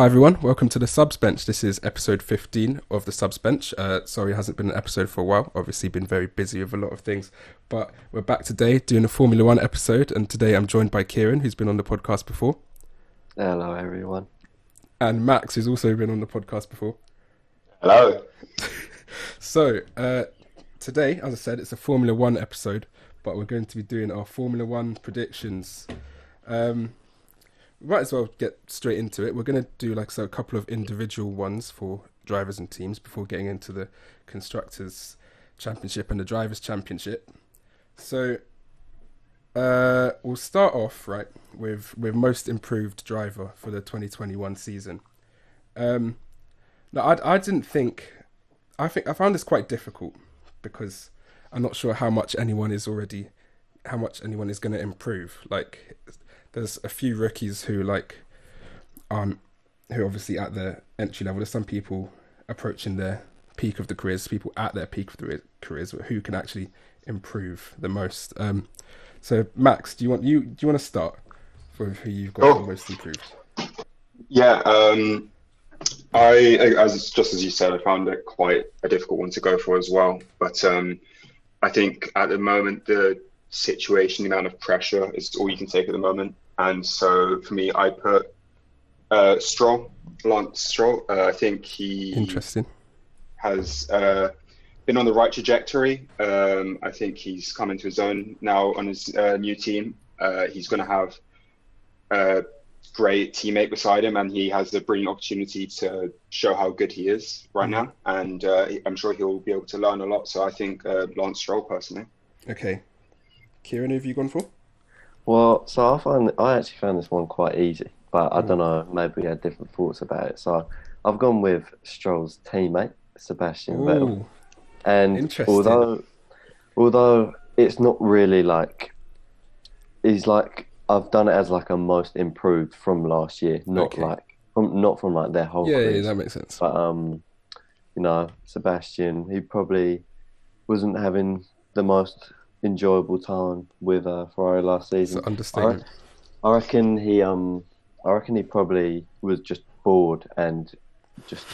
Hi everyone, welcome to the Subs Bench. This is episode 15 of the Subs Bench. Uh, sorry, it hasn't been an episode for a while. Obviously, been very busy with a lot of things, but we're back today doing a Formula One episode. And today I'm joined by Kieran, who's been on the podcast before, Hello, everyone. and Max, who's also been on the podcast before. Hello. So uh, today, as I said, it's a Formula One episode, but we're going to be doing our Formula One predictions. Um, we might as well get straight into it. We're going to do like so a couple of individual ones for drivers and teams before getting into the constructors championship and the drivers championship. So uh, we'll start off right with with most improved driver for the 2021 season. Um, no, I I didn't think. I think I found this quite difficult because I'm not sure how much anyone is already, how much anyone is going to improve. Like, there's a few rookies who like, aren't, who obviously at the entry level. There's some people approaching their peak of the careers, people at their peak of the careers, who can actually improve the most. Um, so Max, do you want you do you want to start with who you've got Oh. the most improved? Yeah, um, I, as just as you said, I found it quite a difficult one to go for as well. But um, I think at the moment, the situation, the amount of pressure is all you can take at the moment. And so for me, I put uh, Stroll, Lance Stroll. Uh, I think he Interesting. has uh, been on the right trajectory. Um, I think he's come into his own now on his uh, new team. Uh, he's going to have a great teammate beside him, and he has a brilliant opportunity to show how good he is right now. And uh, I'm sure he'll be able to learn a lot. So I think uh, Lance Stroll personally. Okay, Kieran, who have you gone for? Well, so I find I actually found this one quite easy, but I don't know. Maybe we had different thoughts about it. So I've gone with Stroll's teammate Sebastian Vettel, and although although it's not really like he's like I've done it as like a most improved from last year, not Okay. like from not from like their whole yeah, yeah, that makes sense. But um, you know, Sebastian, he probably wasn't having the most enjoyable time with uh, Ferrari last It's season. an I, understatement. I reckon he um, I reckon he probably was just bored and just.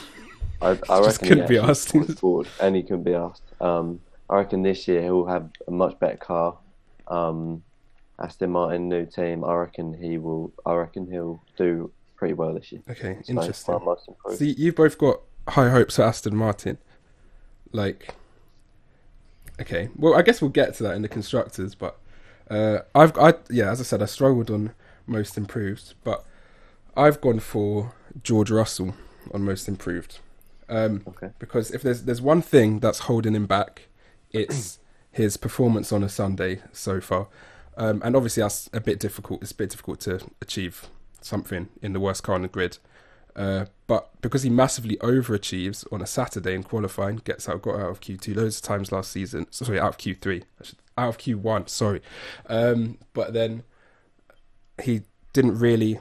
I, I Just reckon couldn't he be asked. was bored and he couldn't be asked. Um, I reckon this year he'll have a much better car. Um, Aston Martin new team. I reckon he will. I reckon he'll do pretty well this year. Okay, So, interesting. See, you've both got high hopes for Aston Martin. Like, okay, well, I guess we'll get to that in the constructors, but uh, I've, I, yeah, as I said, I struggled on most improved, but I've gone for George Russell on most improved. Um, Okay. because if there's there's one thing that's holding him back, it's his performance on a Sunday so far, um, and obviously that's a bit difficult. It's a bit difficult to achieve something in the worst car on the grid. Uh, but because he massively overachieves on a Saturday in qualifying, gets out, got out of Q2 loads of times last season. Sorry, out of Q3, out of Q1. Sorry, um, but then he didn't really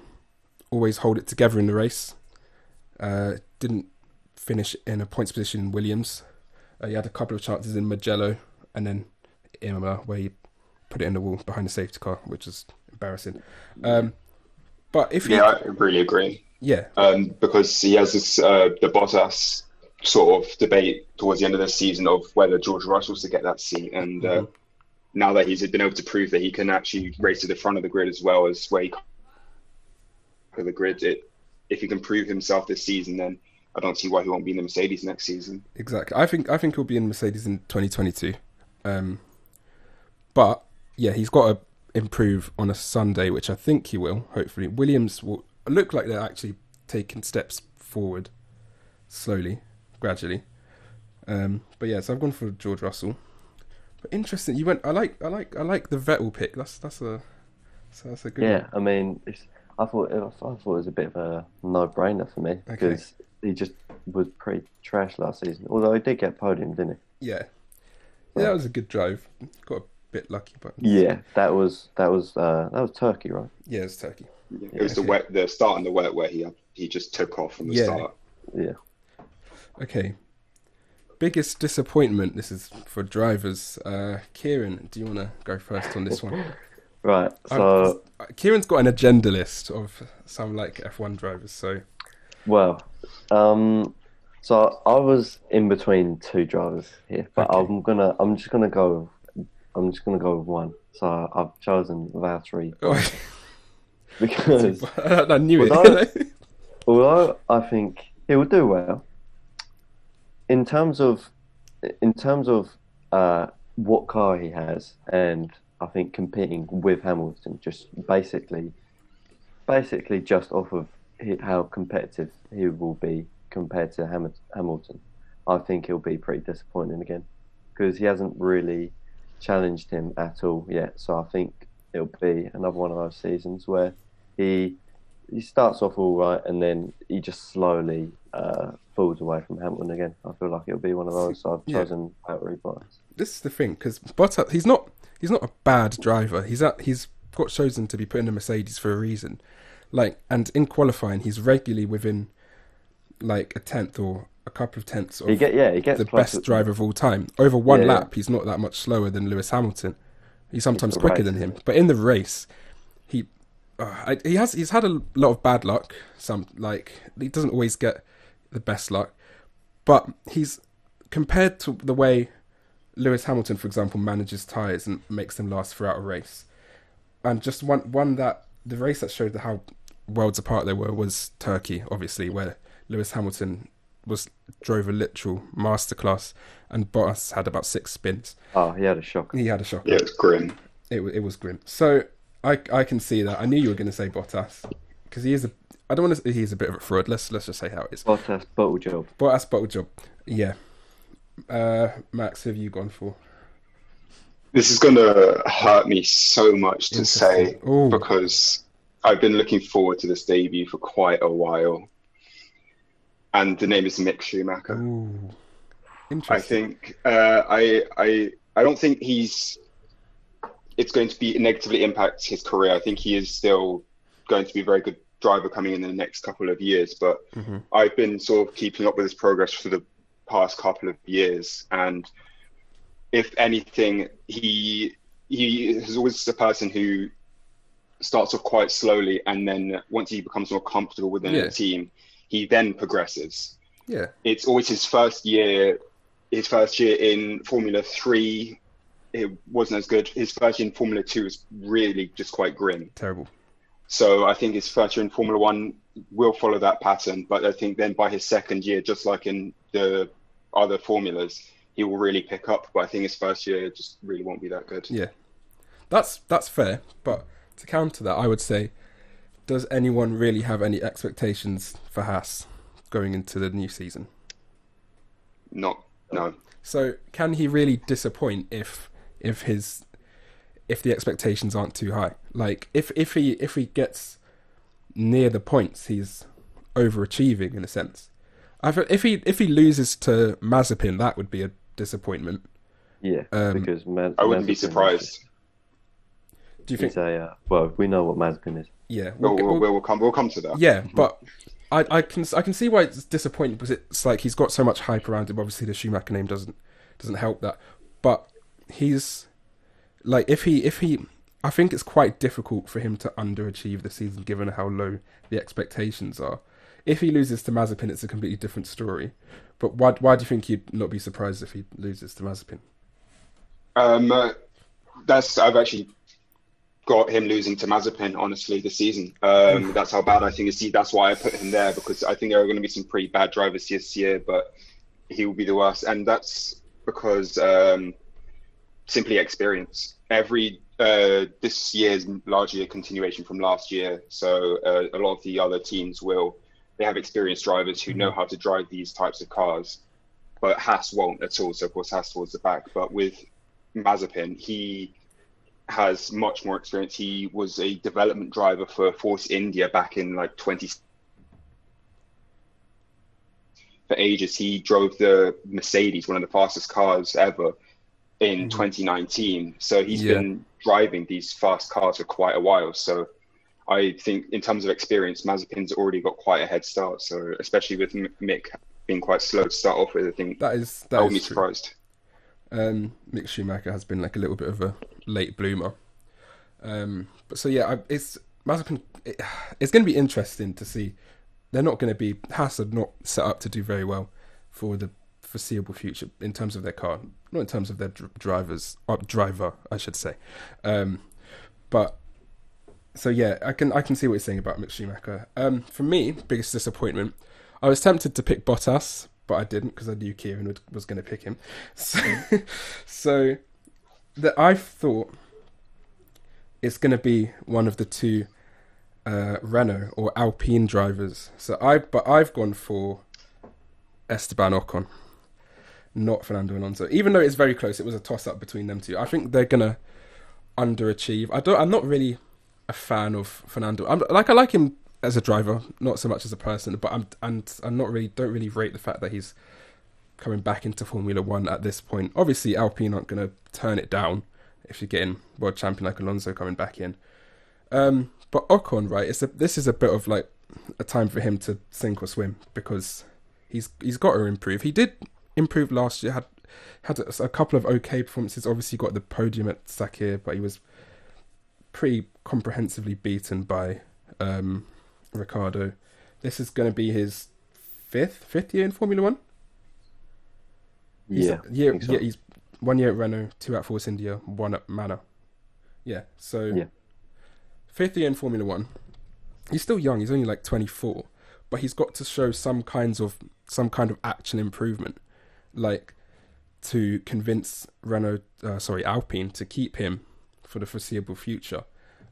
always hold it together in the race. Uh, didn't finish in a points position in Williams. Uh, he had a couple of chances in Mugello and then Imola where he put it in the wall behind the safety car, which is embarrassing. Um, but if he, Yeah, I really agree. Yeah, um, because he has this uh, the Bottas sort of debate towards the end of the season of whether George Russell's to get that seat, and uh, Mhm. now that he's been able to prove that he can actually race to the front of the grid as well as where he for the grid, it if he can prove himself this season, then I don't see why he won't be in the Mercedes next season. Exactly. I think I think he'll be in Mercedes in 2022. Um, but yeah, he's got to improve on a Sunday, which I think he will. Hopefully, Williams will look like they're actually taking steps forward, slowly, gradually. Um, but yeah, so I've gone for George Russell. But interesting, you went. I like, I like, I like the Vettel pick. That's that's a, so that's a good. Yeah, I mean, it's, I thought I thought it was a bit of a no-brainer for me because he just was pretty trash last season. Although he did get podium, didn't he? Yeah, yeah, that was a good drive. Got a bit lucky, but? Yeah, that was that was uh, that was Turkey, right? yeah, it's Turkey. It was the wet, the start and the wet where he he just took off from the Yeah. start. Yeah. Okay. Biggest disappointment. This is for drivers. Uh, Kieran, do you want to go first on this one? Right. Um, So uh, Kieran's got an agenda list of some like F1 drivers. So Well, um, so I was in between two drivers here, but Okay. I'm gonna, I'm just gonna go, I'm just gonna go with one. So I've chosen Valtteri because I knew Although- it. although I think he will do well, in terms of, in terms of uh, what car he has, and I think competing with Hamilton, just basically, basically just off of how competitive he will be compared to Ham- Hamilton, I think he'll be pretty disappointing again because he hasn't really challenged him at all yet. So I think it'll be another one of those seasons where he he starts off all right and then he just slowly uh, falls away from Hamilton again. I feel like it'll be one of those. So I've Yeah. chosen Valtteri Bottas. this is the thing because Bottas he's not he's not a bad driver. He's at he's got chosen to be put in a Mercedes for a reason. Like and in qualifying he's regularly within like a tenth or a couple of tenths of He get yeah, he gets the best to- driver of all time. Over one Yeah, yeah. lap, he's not that much slower than Lewis Hamilton. He's sometimes quicker race, than him, but in the race, uh, I, he has he's had a lot of bad luck. Some like he doesn't always get the best luck, but he's compared to the way Lewis Hamilton, for example, manages tires and makes them last throughout a race. And just one one that the race that showed how worlds apart they were was Turkey, obviously, where Lewis Hamilton was drove a literal masterclass, and Bottas had about six spins. Oh, he had a shock. He had a shock. Yeah, it's grim. It wa- it was grim. So I I can see that. I knew you were going to say Bottas because he is a. I don't want to. say He's a bit of a fraud. Let's let's just say how it is. Bottas bottle job. Bottas bottle job. Yeah. Uh, Max, who have you gone for? This is going to hurt me so much to say Ooh. because I've been looking forward to this debut for quite a while. And the name is Mick Schumacher. Ooh. I think uh, I I I don't think he's it's going to be negatively impact his career. I think he is still going to be a very good driver coming in the next couple of years. But Mhm. I've been sort of keeping up with his progress for the past couple of years, and if anything, he he is always a person who starts off quite slowly, and then once he becomes more comfortable within Yeah. a team, he then progresses Yeah. it's always his first year his first year in formula 3 it wasn't as good his first year in formula 2 was really just quite grim Terrible. so i think his first year in formula 1 will follow that pattern but i think then by his second year just like in the other formulas he will really pick up but i think his first year just really won't be that good Yeah. That's that's fair. But to counter that, I would say, does anyone really have any expectations for Haas going into the new season? not no So can he really disappoint if if his if the expectations aren't too high? Like if if he if he gets near the points, he's overachieving in a sense. I feel if he if he loses to Mazepin, that would be a disappointment. Yeah, Um, because Ma- i wouldn't be Mazepin is- surprised Do you think? He's a uh, well, we know what Mazepin is. Yeah. we'll, we'll- we'll, we'll- we'll come we'll come to that Yeah, but I, I can I can see why it's disappointing because it's like he's got so much hype around him. Obviously, the Schumacher name doesn't doesn't help that, but he's like if he if he I think it's quite difficult for him to underachieve the season given how low the expectations are. If he loses to Mazepin, it's a completely different story. But why why do you think you'd not be surprised if he loses to Mazepin? Um, uh, that's I've actually got him losing to Mazepin honestly this season. Um, that's how bad I think it's. That's why I put him there because I think there are going to be some pretty bad drivers this year, but he will be the worst, and that's because um, simply experience. Every uh, this year is largely a continuation from last year, so uh, a lot of the other teams will they have experienced drivers who know how to drive these types of cars, but Haas won't at all. So of course Haas towards the back, but with Mazepin, he has much more experience. He was a development driver for Force India back in like 20. For ages, he drove the Mercedes, one of the fastest cars ever, in 2019. So he's Yeah. been driving these fast cars for quite a while. So I think, in terms of experience, Mazepin's already got quite a head start. So especially with Mick being quite slow to start off with, I think That is that wouldn't be surprised. Um, Mick Schumacher has been like a little bit of a late bloomer. Um, but so yeah, I, it's Mazepin. It, it's going to be interesting to see they're not going to be Haas are not set up to do very well for the foreseeable future in terms of their car, not in terms of their dr- drivers, uh, driver, I should say. Um, but so yeah, I can I can see what you're saying about Mick Schumacher. Um, for me, biggest disappointment. I was tempted to pick Bottas, but I didn't because I knew Kieran would, was going to pick him. So, so that I thought it's going to be one of the two uh, Renault or Alpine drivers. So I, but I've gone for Esteban Ocon, not Fernando Alonso. Even though it's very close, it was a toss up between them two. I think they're gonna underachieve. I don't. I'm not really a fan of Fernando. I'm like I like him as a driver, not so much as a person. But I'm and I'm not really don't really rate the fact that he's coming back into Formula One at this point. Obviously, Alpine aren't to turn it down if you're getting world champion like Alonso coming back in. Um, but Ocon, right? It's a, this is a bit of like a time for him to sink or swim because he's he's got to improve. He did improve last year. Had had a, a couple of okay performances. Obviously, got the podium at Sakhir, but he was pretty comprehensively beaten by um, Ricciardo. This is going to be his fifth fifth year in Formula One. He's Yeah, year, so. yeah, he's one year at Renault, two at Force India, one at Manor. Yeah, so Yeah. fifth year in Formula One. He's still young. He's only like twenty four, but he's got to show some kinds of some kind of action improvement, like to convince Renault, uh, sorry Alpine, to keep him for the foreseeable future.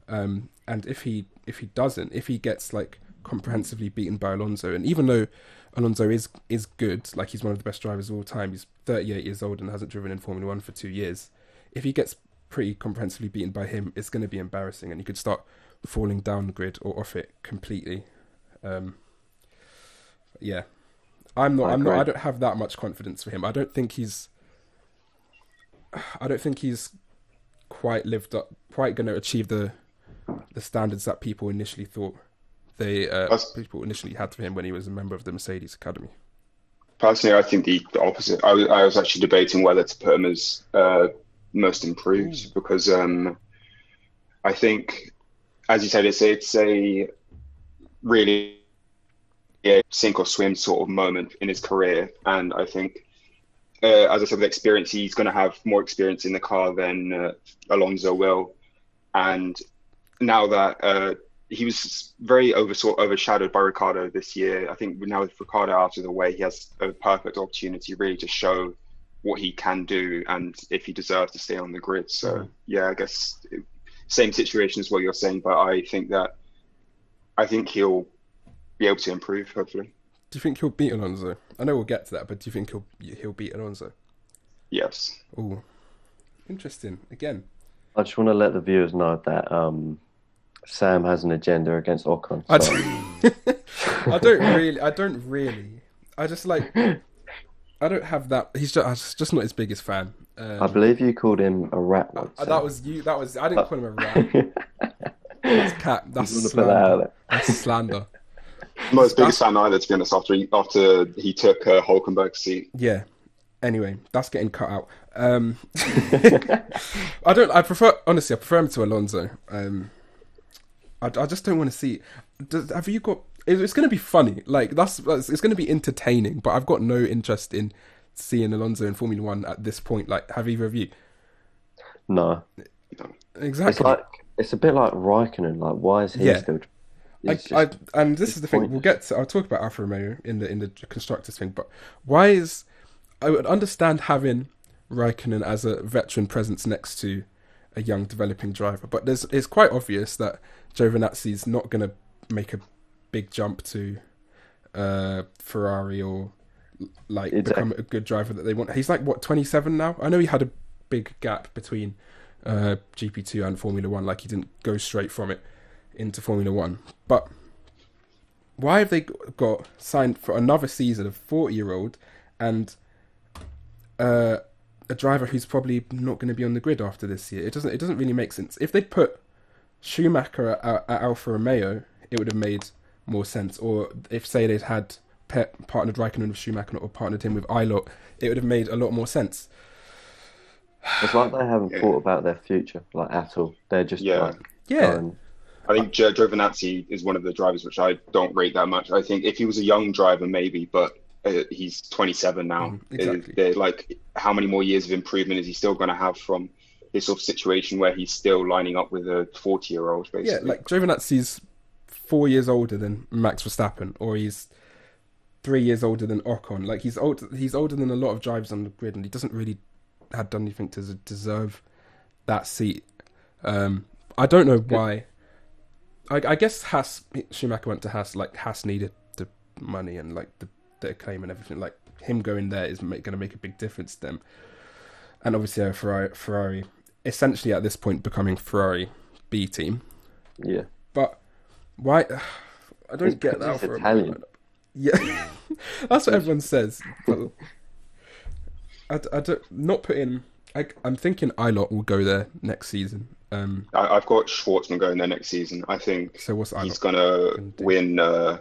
Um, and if he if he doesn't, if he gets like comprehensively beaten by Alonso, and even though Alonso is is good, like he's one of the best drivers of all time, he's 38 years old and hasn't driven in Formula One for two years. If he gets pretty comprehensively beaten by him, it's going to be embarrassing, and he could start falling down the grid or off it completely. Um, yeah, I'm not. I I'm not. I don't have that much confidence for him. I don't think he's. I don't think he's quite lived up, quite going to achieve the the standards that people initially thought they uh, people initially had for him when he was a member of the Mercedes Academy. Personally, I think the, the opposite. I, was- I was actually debating whether to put him as uh, most improved because um, I think, as you said, it's it's a really yeah, sink or swim sort of moment in his career, and I think, uh, as I said, with experience, he's going to have more experience in the car than uh, Alonso will, and now that uh, he was very over sort overshadowed by Ricciardo this year. I think now with Ricciardo out of the way, he has a perfect opportunity really to show what he can do and if he deserves to stay on the grid. So Mhm. yeah, I guess same situation as what you're saying, but I think that I think he'll be able to improve hopefully. Do you think he'll beat Alonso? I know we'll get to that, but do you think he'll he'll beat Alonso? Yes. Oh, interesting. Again, I just want to let the viewers know that um, Sam has an agenda against Ocon. I don't, I don't really. I don't really. I just like. I don't have that. He's just, I'm just not his biggest fan. Um, I believe you called him a rat uh, once. that was you. That was. I didn't call him a rat. That's cat. That's Just that slander. That's slander. I'm not his biggest fan either, to be honest. After he, after he took uh, Hulkenberg's seat, Yeah. Anyway, that's getting cut out. Um, I don't. I prefer honestly. I prefer him to Alonso. Um, I, I just don't want to see. Does, have you got? it- It's going to be funny. Like that's. that's it's going to be entertaining. But I've got no interest in seeing Alonso in Formula One at this point. Like, have either of you? no, Exactly. it's Exactly. like it's a bit like Raikkonen. Like, why is he Yeah. still? I, I, and this is the thing. We'll get. To, I'll talk about Alfa Romeo in the in the constructors thing. But why is I would understand having Raikkonen as a veteran presence next to a young developing driver, but there's it's quite obvious that Giovinazzi's not going to make a big jump to uh, Ferrari or like Exactly. become a good driver that they want. He's like what 27 now. I know he had a big gap between uh, GP2 and Formula One. Like he didn't go straight from it into Formula One. But why have they got signed for another season of 40 year old and uh, a driver who's probably not going to be on the grid after this year? It doesn't. It doesn't really make sense. If they'd put Schumacher at, at Alfa Romeo, it would have made more sense. Or if say they'd had pe- partnered Raikkonen with Schumacher or partnered him with Ilott, it would have made a lot more sense. It's like they haven't Yeah. thought about their future, like at all. They're just Yeah. like Yeah. going, I think Gio Giovinazzi is one of the drivers which I don't rate that much. I think if he was a young driver, maybe, but uh, he's 27 now. Mhm, exactly. Uh, like, how many more years of improvement is he still going to have from this sort of situation where he's still lining up with a 40 year old, basically? Yeah, like Giovinazzi's four years older than Max Verstappen, or he's three years older than Ocon. Like he's old, he's older than a lot of drivers on the grid, and he doesn't really have done anything to deserve that seat. Um, I don't know why. I, I guess Haas Schumacher went to Haas. Like Haas needed the money and like the, the acclaim and everything. Like him going there is going to make a big difference to them. And obviously, uh, Ferrari, Ferrari, essentially at this point becoming Ferrari B team. Yeah. But why? I don't It's get that for Italian. Yeah, that's what everyone says. I, I don't not put in. I, I'm thinking Ilott will go there next season. Um, I, I've got Shwartzman going there next season. I think so what's he's gonna gonna win. Uh,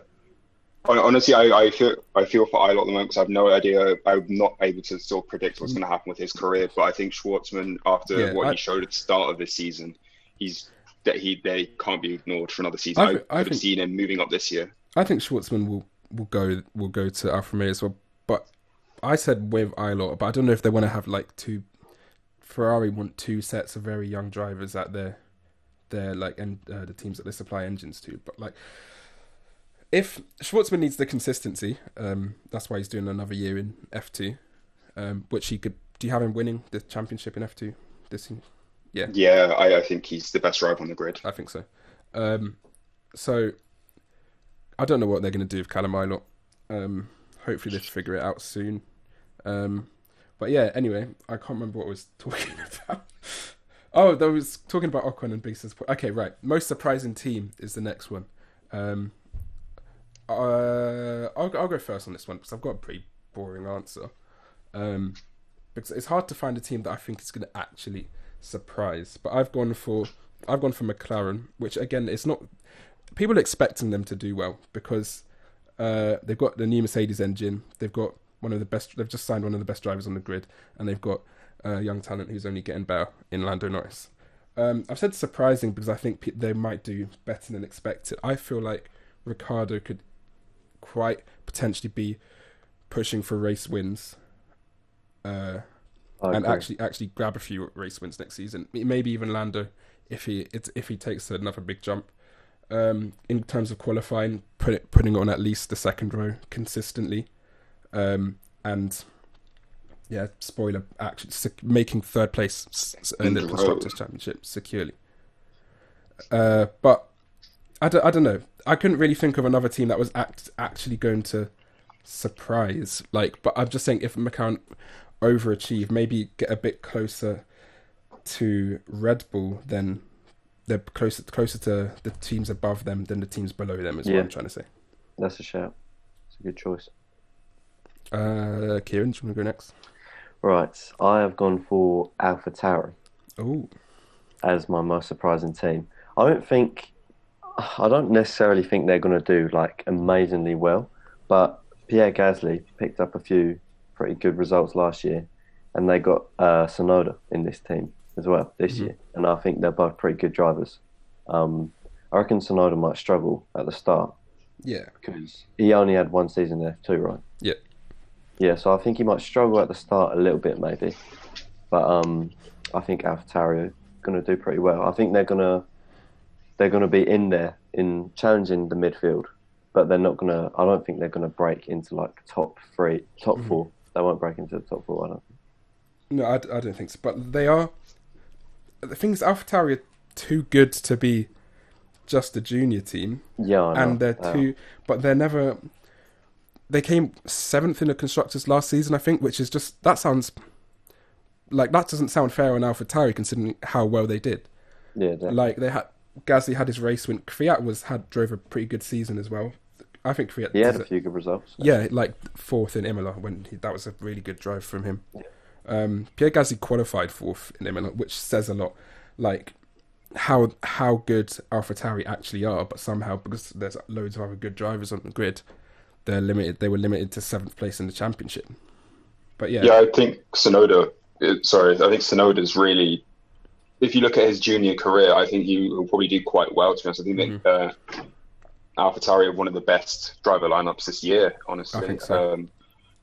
honestly, I, I feel I feel for Ilott at the moment because I have no idea. I'm not able to sort of predict what's going to happen with his career. But I think Shwartzman, after Yeah, what I- he showed at the start of this season, he's that he they can't be ignored for another season. I I, could I have seen him moving up this year. I think Shwartzman will will go will go to Alfa Romeo as well. But I said with Ilott, but I don't know if they want to have like two. Ferrari want two sets of very young drivers at their their like and uh, the teams that they supply engines to. But like, if Shwartzman needs the consistency, um, that's why he's doing another year in F two, um, which he could. Do you have him winning the championship in F two this year? Yeah. Yeah, I, I think he's the best driver on the grid. I think so. Um, so I don't know what they're going to do with Callum Ilott. Um, hopefully they figure it out soon. Um, but yeah, anyway, I can't remember what I was talking about. oh, there was talking about Ocon and Big Sus- Okay, right. Most surprising team is the next one. Um, uh, I'll, I'll go first on this one because I've got a pretty boring answer. Um, because it's hard to find a team that I think is going to actually surprise. But I've gone for I've gone for McLaren, which again it's not people expecting them to do well because uh, they've got the new Mercedes engine. They've got one of the best. They've just signed one of the best drivers on the grid, and they've got a young talent who's only getting better in Lando Norris. Um, I've said surprising because I think they might do better than expected. I feel like Ricciardo could quite potentially be pushing for race wins. Uh, and actually actually grab a few race wins next season. Maybe even Lando if he it's, if he takes another big jump. Um, in terms of qualifying, put it, putting on at least the second row consistently, um, and yeah, spoiler actually sec- making third place s- in the In constructors championship securely. Uh, but I don't, I don't know. I couldn't really think of another team that was act, actually going to surprise. Like, but I'm just saying if McLaren overachieve, maybe get a bit closer to Red Bull, then they're closer closer to the teams above them than the teams below them. Is what I'm trying to say. That's a shout. It's a good choice. Uh, Kieran, do you want to go next? Right, I have gone for Alpha Tauri Oh, as my most surprising team. I don't think, I don't necessarily think they're going to do like amazingly well, but Pierre Gasly picked up a few pretty good results last year, and they got uh, Tsunoda in this team as well this year, and I think they're both pretty good drivers. Um, I reckon Tsunoda might struggle at the start yeah, because he only had one season there too, right? Yeah. Yeah, so I think he might struggle at the start a little bit, maybe, but um, I think AlphaTauri are going to do pretty well. I think they're gonna they're gonna be in there in challenging the midfield, but they're not gonna. I don't think they're gonna break into like top three, top Mm-hmm. four. They won't break into the top four. I don't. no, I, I don't think so. But they are. The thing is, AlphaTauri are too good to be just a junior team. Yeah, I know. and they're too, but they're never. They came seventh in the constructors last season, I think, which is just that sounds like that doesn't sound fair on AlphaTauri considering how well they did. yeah, they're- Like they had Gasly had his race when Kvyat was had drove a pretty good season as well. I think Kvyat. he had a few good results. yeah, like fourth in Imola when he, that was a really good drive from him. Um, Pierre Gasly qualified fourth in Imola, which says a lot. Like how how good AlphaTauri actually are, but somehow because there's loads of other good drivers on the grid, they're limited. They were limited to seventh place in the championship. But yeah, Yeah, I think Tsunoda. uh, Sorry, I think Tsunoda's really if you look at his junior career, I think he will probably do quite well. To be honest, I think Mhm. that uh, AlphaTauri have one of the best driver lineups this year. Honestly, I think so. Um,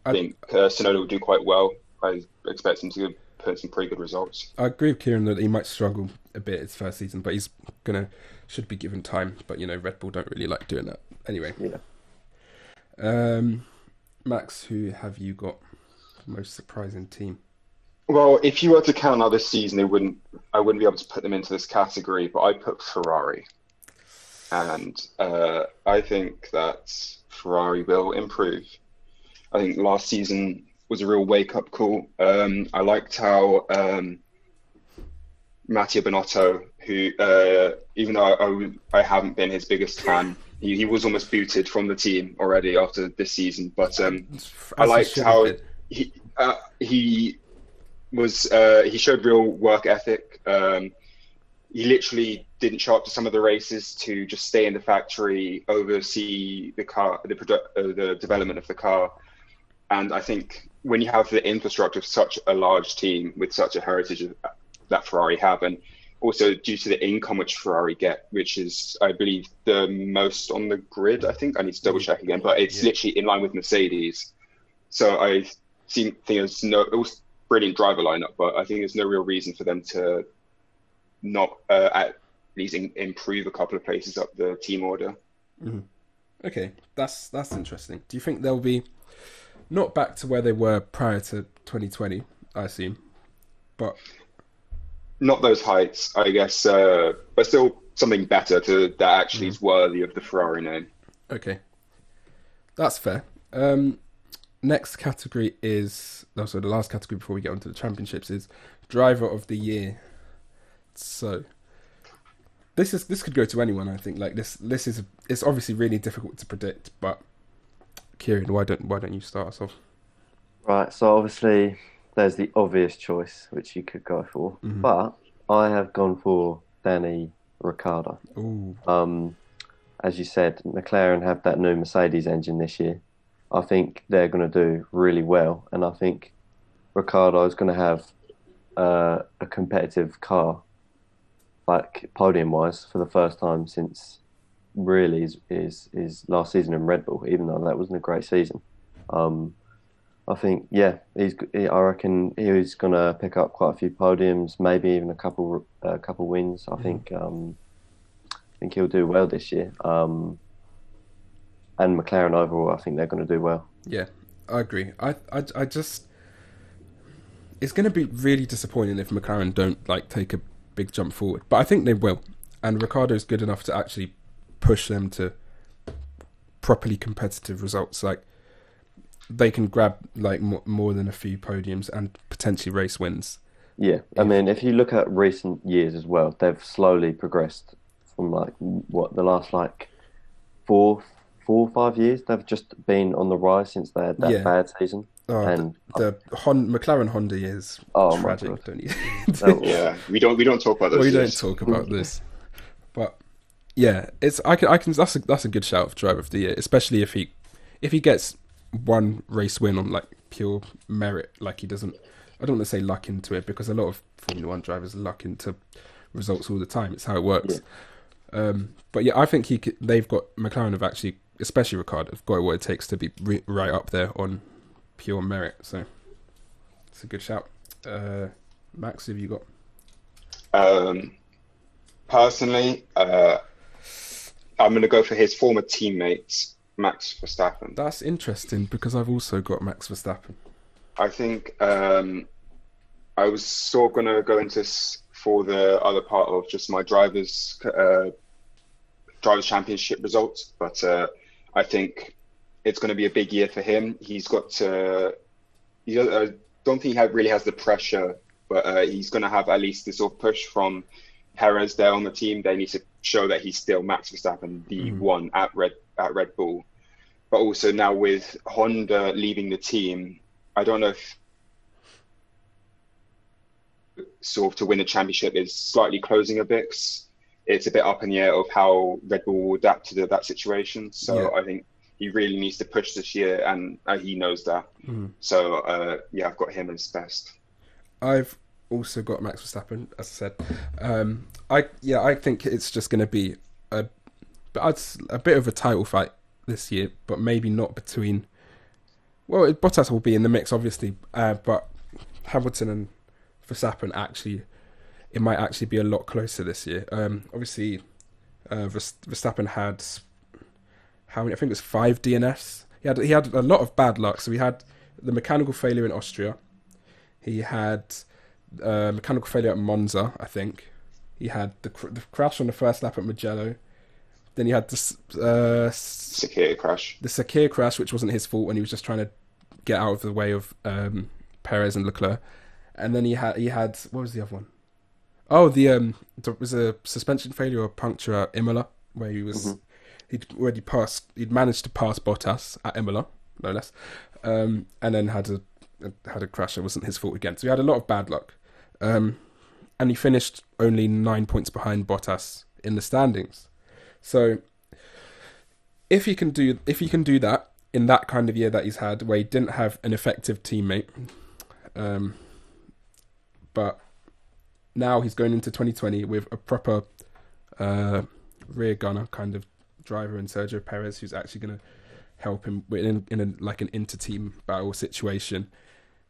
I I- think uh, Sonoda will do quite well. I expect him to put some pretty good results. I agree with Kieran that he might struggle a bit his first season, but he's gonna should be given time. But you know, Red Bull don't really like doing that. Anyway, Yeah. Um, Max, who have you got? Most surprising team. Well, if you were to count out this season, they wouldn't. I wouldn't be able to put them into this category, but I put Ferrari, and uh, I think that Ferrari will improve. I think last season was a real wake-up call. Um, I liked how um, Mattia Binotto, who uh, even though I, I haven't been his biggest fan, he, he was almost booted from the team already after this season. But um, I liked how he uh, he was uh, he showed real work ethic. Um, he literally didn't show up to some of the races to just stay in the factory, oversee the car, the produ- uh, the development of the car. And I think when you have the infrastructure of such a large team with such a heritage of, that Ferrari have, and also due to the income which Ferrari get, which is I believe the most on the grid. I think I need to double check again, but it's Yeah. literally in line with Mercedes. So I seem think there's no it was brilliant driver lineup, but I think there's no real reason for them to not uh, at least in, improve a couple of places up the team order. Okay, that's that's interesting. Do you think they'll be not back to where they were prior to 2020? I assume, but Not those heights, I guess, uh, but still something better to that actually is worthy of the Ferrari name. okay, that's fair. Um, next category is also the last category before we get onto the championships is driver of the year. So this is this could go to anyone. I think like this this is it's obviously really difficult to predict, but Kieran, why don't why don't you start us off? Right, so obviously there's the obvious choice which you could go for, Mhm. but I have gone for Danny Ricciardo. Um, as you said, McLaren have that new Mercedes engine this year. I think they're going to do really well, and I think Ricciardo is going to have uh, a competitive car, like podium wise, for the first time since really is, is is last season in Red Bull. Even though that wasn't a great season, um, I think yeah, he's. He, I reckon he's going to pick up quite a few podiums, maybe even a couple a couple wins. I think. Um, I think he'll do well this year. Um, and McLaren overall, I think they're going to do well. Yeah, I agree. I, I, I just it's going to be really disappointing if McLaren don't like take a big jump forward, but I think they will. And Ricciardo's good enough to actually push them to properly competitive results. Like they can grab like more, more than a few podiums and potentially race wins. Yeah, I mean, if you look at recent years as well, they've slowly progressed from like what the last like four, four or five years. They've just been on the rise since they had that Yeah. bad season. Oh, And the, the Hon, McLaren Honda years Oh my tragic, God. don't you? Oh, Yeah, we don't we don't talk about those. we don't talk about this, but yeah, it's I can I can that's a that's a good shout for driver of the year, especially if he if he gets one race win on like pure merit, like he doesn't. I don't want to say luck into it because a lot of Formula One drivers luck into results all the time. It's how it works. Um, but yeah, I think he could, they've got McLaren have actually, especially Ricciardo, have got what it takes to be re- right up there on pure merit. So it's a good shout. Uh, Max, have you got? Um, personally, uh, I'm going to go for his former teammate, Max Verstappen. That's interesting because I've also got Max Verstappen. I think um, I was sort of going to go into s- for the other part of just my drivers uh, drivers championship results, but uh, I think it's going to be a big year for him. He's got to. He, I don't think he really has the pressure, but uh, he's going to have at least this sort of push from Perez there on the team. They need to show that he's still Max Verstappen, the Mhm. one at Red at Red Bull. But also now with Honda leaving the team, I don't know if sort of to win the championship is slightly closing a bit. It's a bit up in the air of how Red Bull will adapt to the, that situation. So Yeah. I think he really needs to push this year, and uh, he knows that. Mhm. So uh, yeah, I've got him as best. I've also got Max Verstappen, as I said. Um, I yeah, I think it's just going to be a, a bit of a title fight this year, but maybe not between. Well, Bottas will be in the mix, obviously, uh, but Hamilton and Verstappen actually, it might actually be a lot closer this year. Um, obviously, uh, Verstappen had how many? I think it was five DNFs. He had he had a lot of bad luck. So he had the mechanical failure in Austria. He had uh, mechanical failure at Monza, I think. He had the, cr- the crash on the first lap at Mugello. Then he had the uh, crash. The Sakhir crash, which wasn't his fault when he was just trying to get out of the way of um, Perez and Leclerc. And then he had he had what was the other one? Oh, the um, there was a suspension failure or puncture at Imola where he was mm-hmm. he'd already passed he'd managed to pass Bottas at Imola, no less, um, and then had a had a crash. It wasn't his fault again. So he had a lot of bad luck. Um, and he finished only nine points behind Bottas in the standings. So if he can do if he can do that in that kind of year that he's had, where he didn't have an effective teammate, um, but now he's going into 2020 with a proper uh, rear gunner kind of driver in Sergio Perez, who's actually going to help him in, in a, like an inter-team battle situation.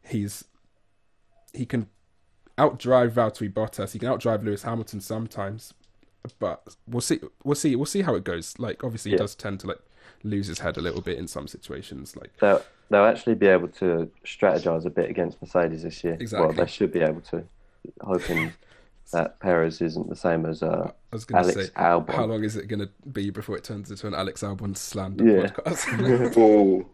He's he can outdrive Valtteri Bottas. He can outdrive Lewis Hamilton sometimes, but we'll see. We'll see. We'll see how it goes. Like obviously, yeah. he does tend to like lose his head a little bit in some situations. Like they'll they'll actually be able to strategize a bit against Mercedes this year. Exactly. Well, they should be able to. Hoping that Perez isn't the same as uh, I was Alex say, Albon. How long is it going to be before it turns into an Alex Albon slander yeah. podcast? oh,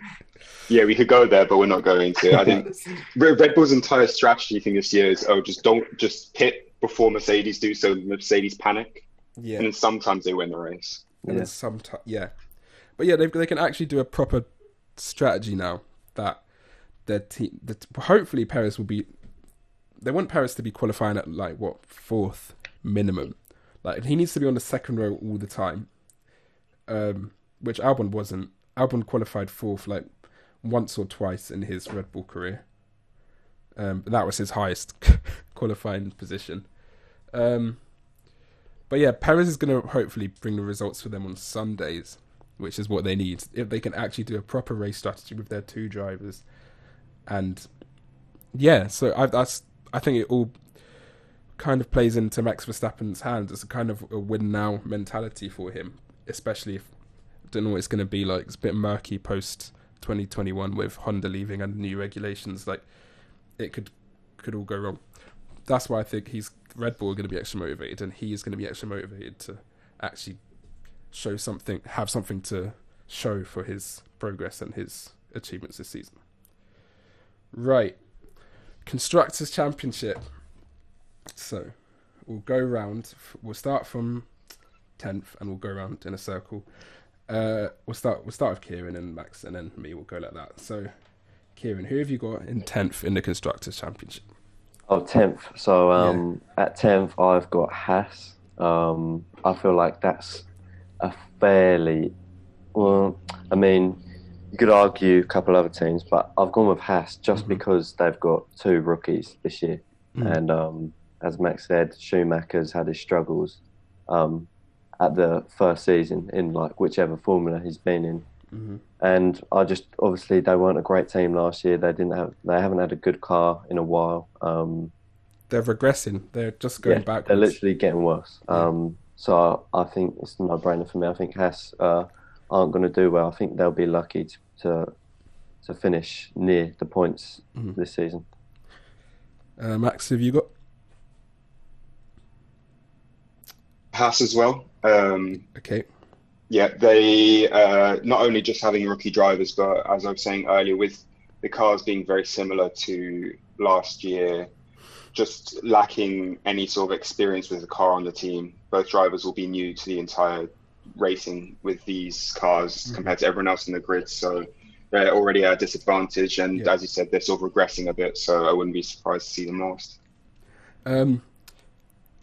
yeah, we could go there, but we're not going to. I think Red Bull's entire strategy thing this year is oh, just don't just pit before Mercedes do, so Mercedes panic. Yeah, and sometimes they win the race. And yeah. sometimes, yeah, but yeah, they they can actually do a proper strategy now that their team. That hopefully Perez will be they want Perez to be qualifying at like what fourth minimum. Like he needs to be on the second row all the time. Um, which Albon wasn't. Albon qualified fourth like once or twice in his Red Bull career. Um, that was his highest qualifying position. Um, but yeah, Perez is going to hopefully bring the results for them on Sundays, which is what they need. If they can actually do a proper race strategy with their two drivers, and yeah, so I, that's I think it all kind of plays into Max Verstappen's hands. It's a kind of a win now mentality for him, especially if I don't know what it's going to be like. It's a bit murky post 2021 with Honda leaving and new regulations. Like it could could all go wrong. That's why I think he's Red Bull are going to be extra motivated, and he is going to be extra motivated to actually show something, have something to show for his progress and his achievements this season. Right. Constructors Championship. So we'll go round. We'll start from tenth, and we'll go around in a circle. Uh, we'll start. We'll start with Kieran and Max, and then me. We'll go like that. So, Kieran, who have you got in tenth in the Constructors Championship? Oh, 10th. So um, yeah. at 10th, I've got Haas. Um, I feel like that's a fairly, well, I mean, you could argue a couple other teams, but I've gone with Haas just mm-hmm. because they've got two rookies this year. Mm-hmm. And um, as Max said, Schumacher's had his struggles um, at the first season in like whichever formula he's been in. Mm-hmm. And I just obviously they weren't a great team last year. They didn't have they haven't had a good car in a while. Um, they're regressing. They're just going yeah, backwards. They're literally getting worse. Um, so I, I, think it's no brainer for me. I think Haas uh, aren't going to do well. I think they'll be lucky to to, to finish near the points mm-hmm. this season. Uh, Max, have you got? Haas as well. Um, okay. Yeah, they uh, not only just having rookie drivers, but as I was saying earlier, with the cars being very similar to last year, just lacking any sort of experience with the car on the team. Both drivers will be new to the entire racing with these cars mm-hmm. compared to everyone else in the grid. So they're already at a disadvantage. And yeah. as you said, they're sort of regressing a bit. So I wouldn't be surprised to see them last. Um,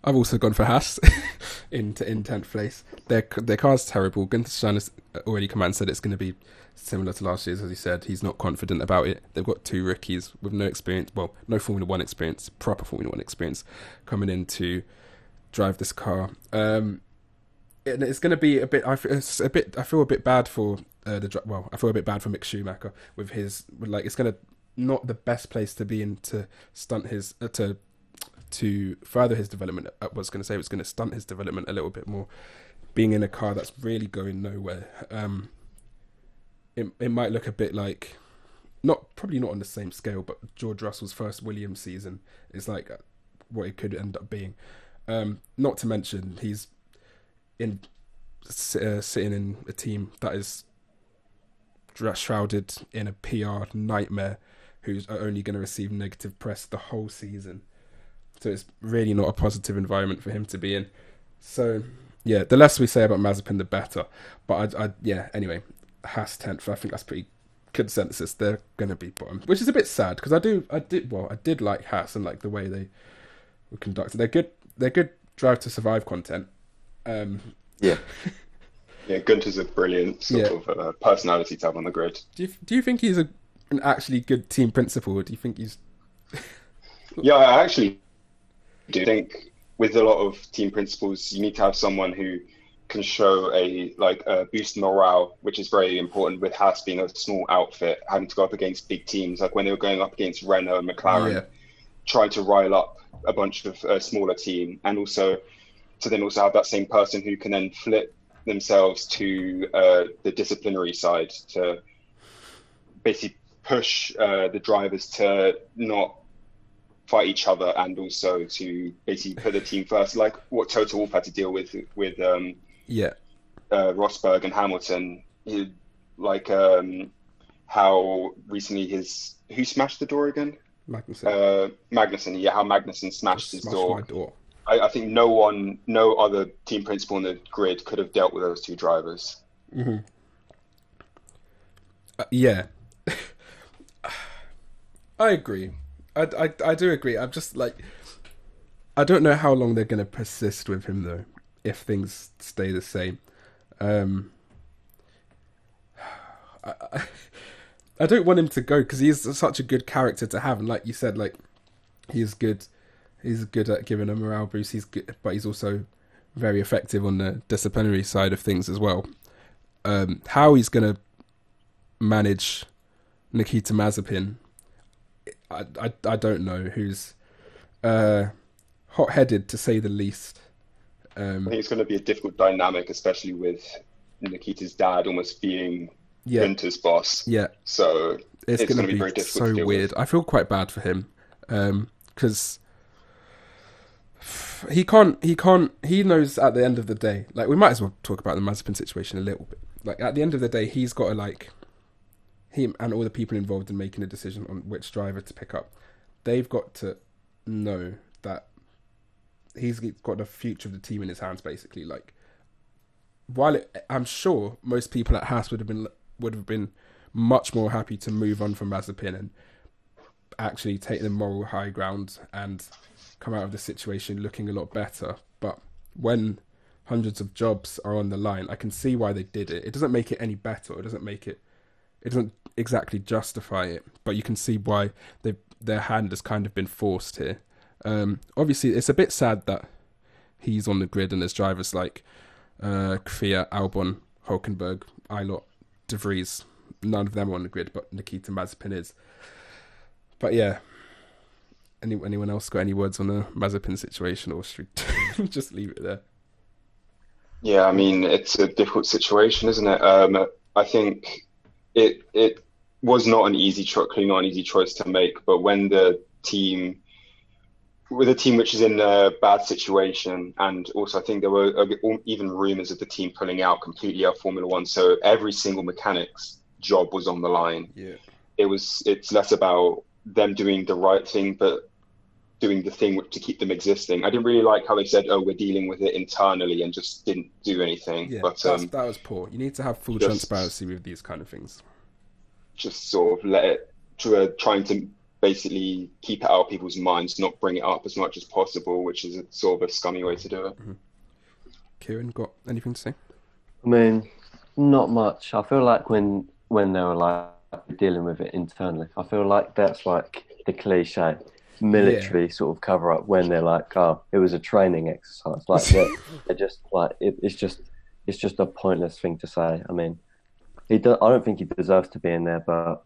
I've also gone for Haas in in tenth place. Their their car's terrible. Gunther Steiner already come out and said it's going to be similar to last year's, as he said. He's not confident about it. They've got two rookies with no experience, well, no Formula One experience, proper Formula One experience, coming in to drive this car. Um, and it's going to be a bit. I feel, it's a bit. I feel a bit bad for uh, the. Well, I feel a bit bad for Mick Schumacher with his. Like, it's going to not the best place to be in to stunt his uh, to to further his development. I was going to say it was going to stunt his development a little bit more, being in a car that's really going nowhere. Um, it it might look a bit like, not probably not on the same scale, but George Russell's first Williams season is like what it could end up being. Um, not to mention he's in uh, sitting in a team that is shrouded in a PR nightmare, who's only going to receive negative press the whole season. So it's really not a positive environment for him to be in. So yeah, the less we say about Mazepin, the better. But I, I yeah. Anyway, Haas tenth. I think that's pretty consensus. They're going to be bottom, which is a bit sad because I do, I did, well, I did like Haas and like the way they were conducted. They're good. They're good drive to survive content. Um, yeah. Yeah, Gunter's a brilliant sort Yeah. of uh, personality to have on the grid. do you do you think he's a an actually good team principal? Or do you think he's Yeah, I actually do think with a lot of team principals, you need to have someone who can show a like a boost morale, which is very important. With Haas being a small outfit, having to go up against big teams, like when they were going up against Renault and McLaren, Yeah. trying to rile up a bunch of uh, smaller team, and also to then also have that same person who can then flip themselves to uh, the disciplinary side to basically push uh, the drivers to not fight each other and also to basically put the team first, like what Toto Wolff had to deal with with um, yeah uh, Rosberg and Hamilton. He, like um, how recently his who smashed the door again? Magnussen? Uh, Magnussen. Yeah, how Magnussen smashed his door. door. I, I think no one, no other team principal in the grid could have dealt with those two drivers. Uh, yeah, I agree. I, I, I do agree. I'm just like, I don't know how long they're going to persist with him though, if things stay the same. Um, I, I, don't want him to go because he's such a good character to have, and like you said, like he's good. He's good at giving a morale boost. He's good, but he's also very effective on the disciplinary side of things as well. Um, how he's going to manage Nikita Mazepin, I, I, I don't know. Who's uh, hot-headed to say the least. Um, I Um, think it's going to be a difficult dynamic, especially with Nikita's dad almost being yeah, Gunter's boss. yeah. So It's, It's going gonna be be, very difficult to so weird. I feel quite bad for him because he can't. He can't. He knows at the end of the day. Like we might as well talk about the Mazepin situation a little bit. Like at the end of the day, he's got to like him and all the people involved in making a decision on which driver to pick up. They've got to know that he's got the future of the team in his hands. Basically, like while it, I'm sure most people at Haas would have been would have been much more happy to move on from Mazepin and actually take the moral high ground and come out of the situation looking a lot better. But when hundreds of jobs are on the line, I can see why they did it. It doesn't make it any better. It doesn't make it. It doesn't exactly justify it, but you can see why they their hand has kind of been forced here. Um, obviously, it's a bit sad that he's on the grid and there's drivers like uh, Kvyat, Albon, Hulkenberg, Ilott, De Vries. None of them are on the grid, but Nikita Mazepin is. But yeah, any anyone else got any words on the Mazepin situation, or should we just leave it there? Yeah, I mean, it's a difficult situation, isn't it? Um, I think it it was not an easy choice, clearly not an easy choice to make. But when the team, with a team which is in a bad situation, and also I think there were uh, even rumours of the team pulling out completely out of Formula One, so every single mechanic's job was on the line. Yeah, It was it's less about them doing the right thing, but doing the thing to keep them existing. I didn't really like how they said, "Oh, we're dealing with it internally," and just didn't do anything. yeah, but um, that was poor. You need to have full just- transparency with these kind of things. just sort of let it, tr- trying to basically keep it out of people's minds, not bring it up as much as possible, which is a, sort of a scummy way to do it. Mm-hmm. Kieran, got anything to say? I mean, not much. I feel like when when they were like dealing with it internally. I feel like that's like the cliche military sort of cover up when they're like, oh, it was a training exercise. Like they're, they're just like it, it's just it's just a pointless thing to say. I mean, he do, I don't think he deserves to be in there, but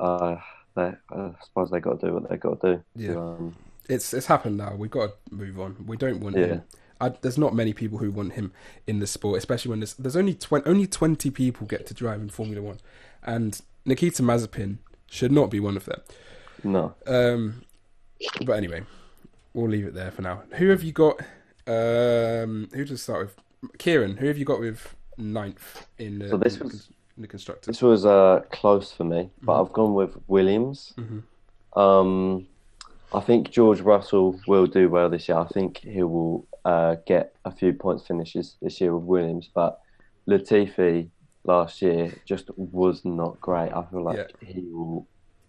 uh, they, I suppose they got to do what they got to do. Yeah. To, um, It's it's happened now. We've got to move on. We don't want Yeah. him. I, there's not many people who want him in the sport, especially when there's there's only twenty only twenty people get to drive in Formula One, and Nikita Mazepin should not be one of them. no, Um, but anyway, we'll leave it there for now. Who have you got? Um, who to start with? Kieran. Who have you got with ninth in the, So this in was- in the constructors? this was uh, close for me, but Mhm. I've gone with Williams. Mhm. Um, I think George Russell will do well this year. I think he will uh, get a few points finishes this year with Williams, but Latifi last year just was not great. I feel like Yeah. he will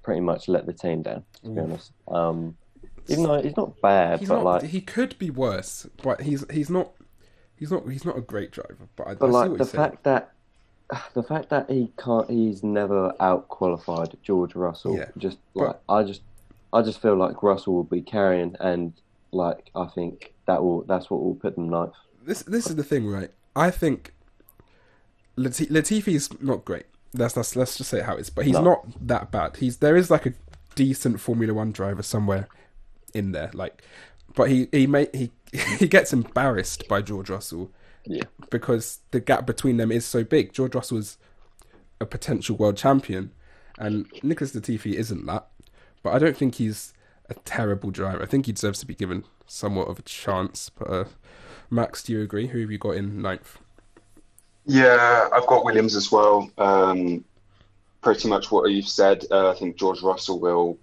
pretty much let the team down. To be honest, um, even though he's not bad, He's but not. like, he could be worse, but he's he's not. He's not. He's not a great driver. But I, but I see like what the you're saying. fact that the fact that he can't, he's never out qualified George Russell. Yeah, Just but- like I just, I just feel like Russell will be carrying, and like I think that will that's what will put them ninth. this this is the thing, right? I think Latifi is not great. That's, that's let's just say it how it is. But he's No. not that bad. He's there is like a decent Formula One driver somewhere in there. Like, but he he may he he gets embarrassed by George Russell Yeah, because the gap between them is so big. George Russell is a potential world champion, and Nicholas Latifi isn't that. But I don't think he's a terrible driver. I think he deserves to be given somewhat of a chance. But uh, Max, do you agree? Who have you got in ninth? Yeah, I've got Williams as well. Um, pretty much what you've said. Uh, I think George Russell will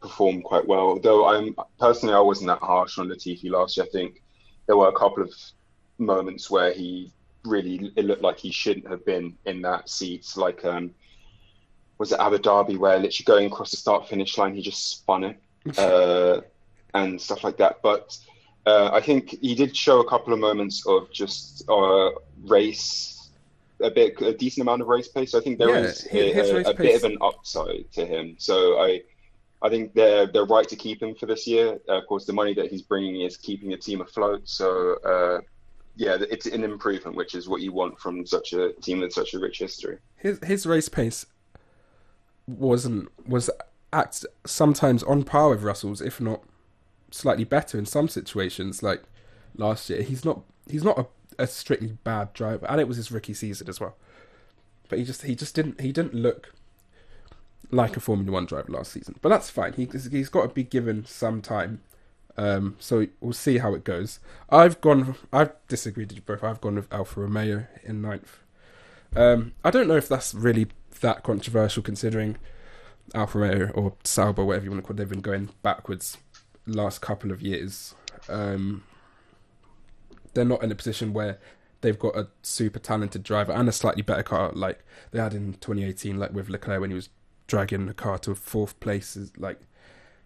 perform quite well. Though I'm personally, I wasn't that harsh on Latifi last year. I think there were a couple of moments where he really it looked like he shouldn't have been in that seat. Like, um, was it Abu Dhabi where literally going across the start finish line, he just spun it uh, and stuff like that. But uh, I think he did show a couple of moments of just uh, race, a bit, a decent amount of race pace. So I think there Yeah, is his a, a bit of an upside to him. So I, I think they're they're right to keep him for this year. Uh, of course, the money that he's bringing is keeping the team afloat. So. Uh, yeah, it's an improvement, which is what you want from such a team with such a rich history. His his race pace wasn't was at sometimes on par with Russell's, if not slightly better in some situations. Like last year, he's not he's not a, a strictly bad driver, and it was his rookie season as well. But he just he just didn't he didn't look like a Formula One driver last season. But that's fine. He he's got to be given some time. Um, so we'll see how it goes. I've gone. I've disagreed with you both. I've gone with Alfa Romeo in ninth. Um, I don't know if that's really that controversial considering Alfa Romeo or Sauber, whatever you want to call it, they've been going backwards last couple of years. Um, they're not in a position where they've got a super talented driver and a slightly better car like they had in 2018, like with Leclerc when he was dragging the car to fourth place. Like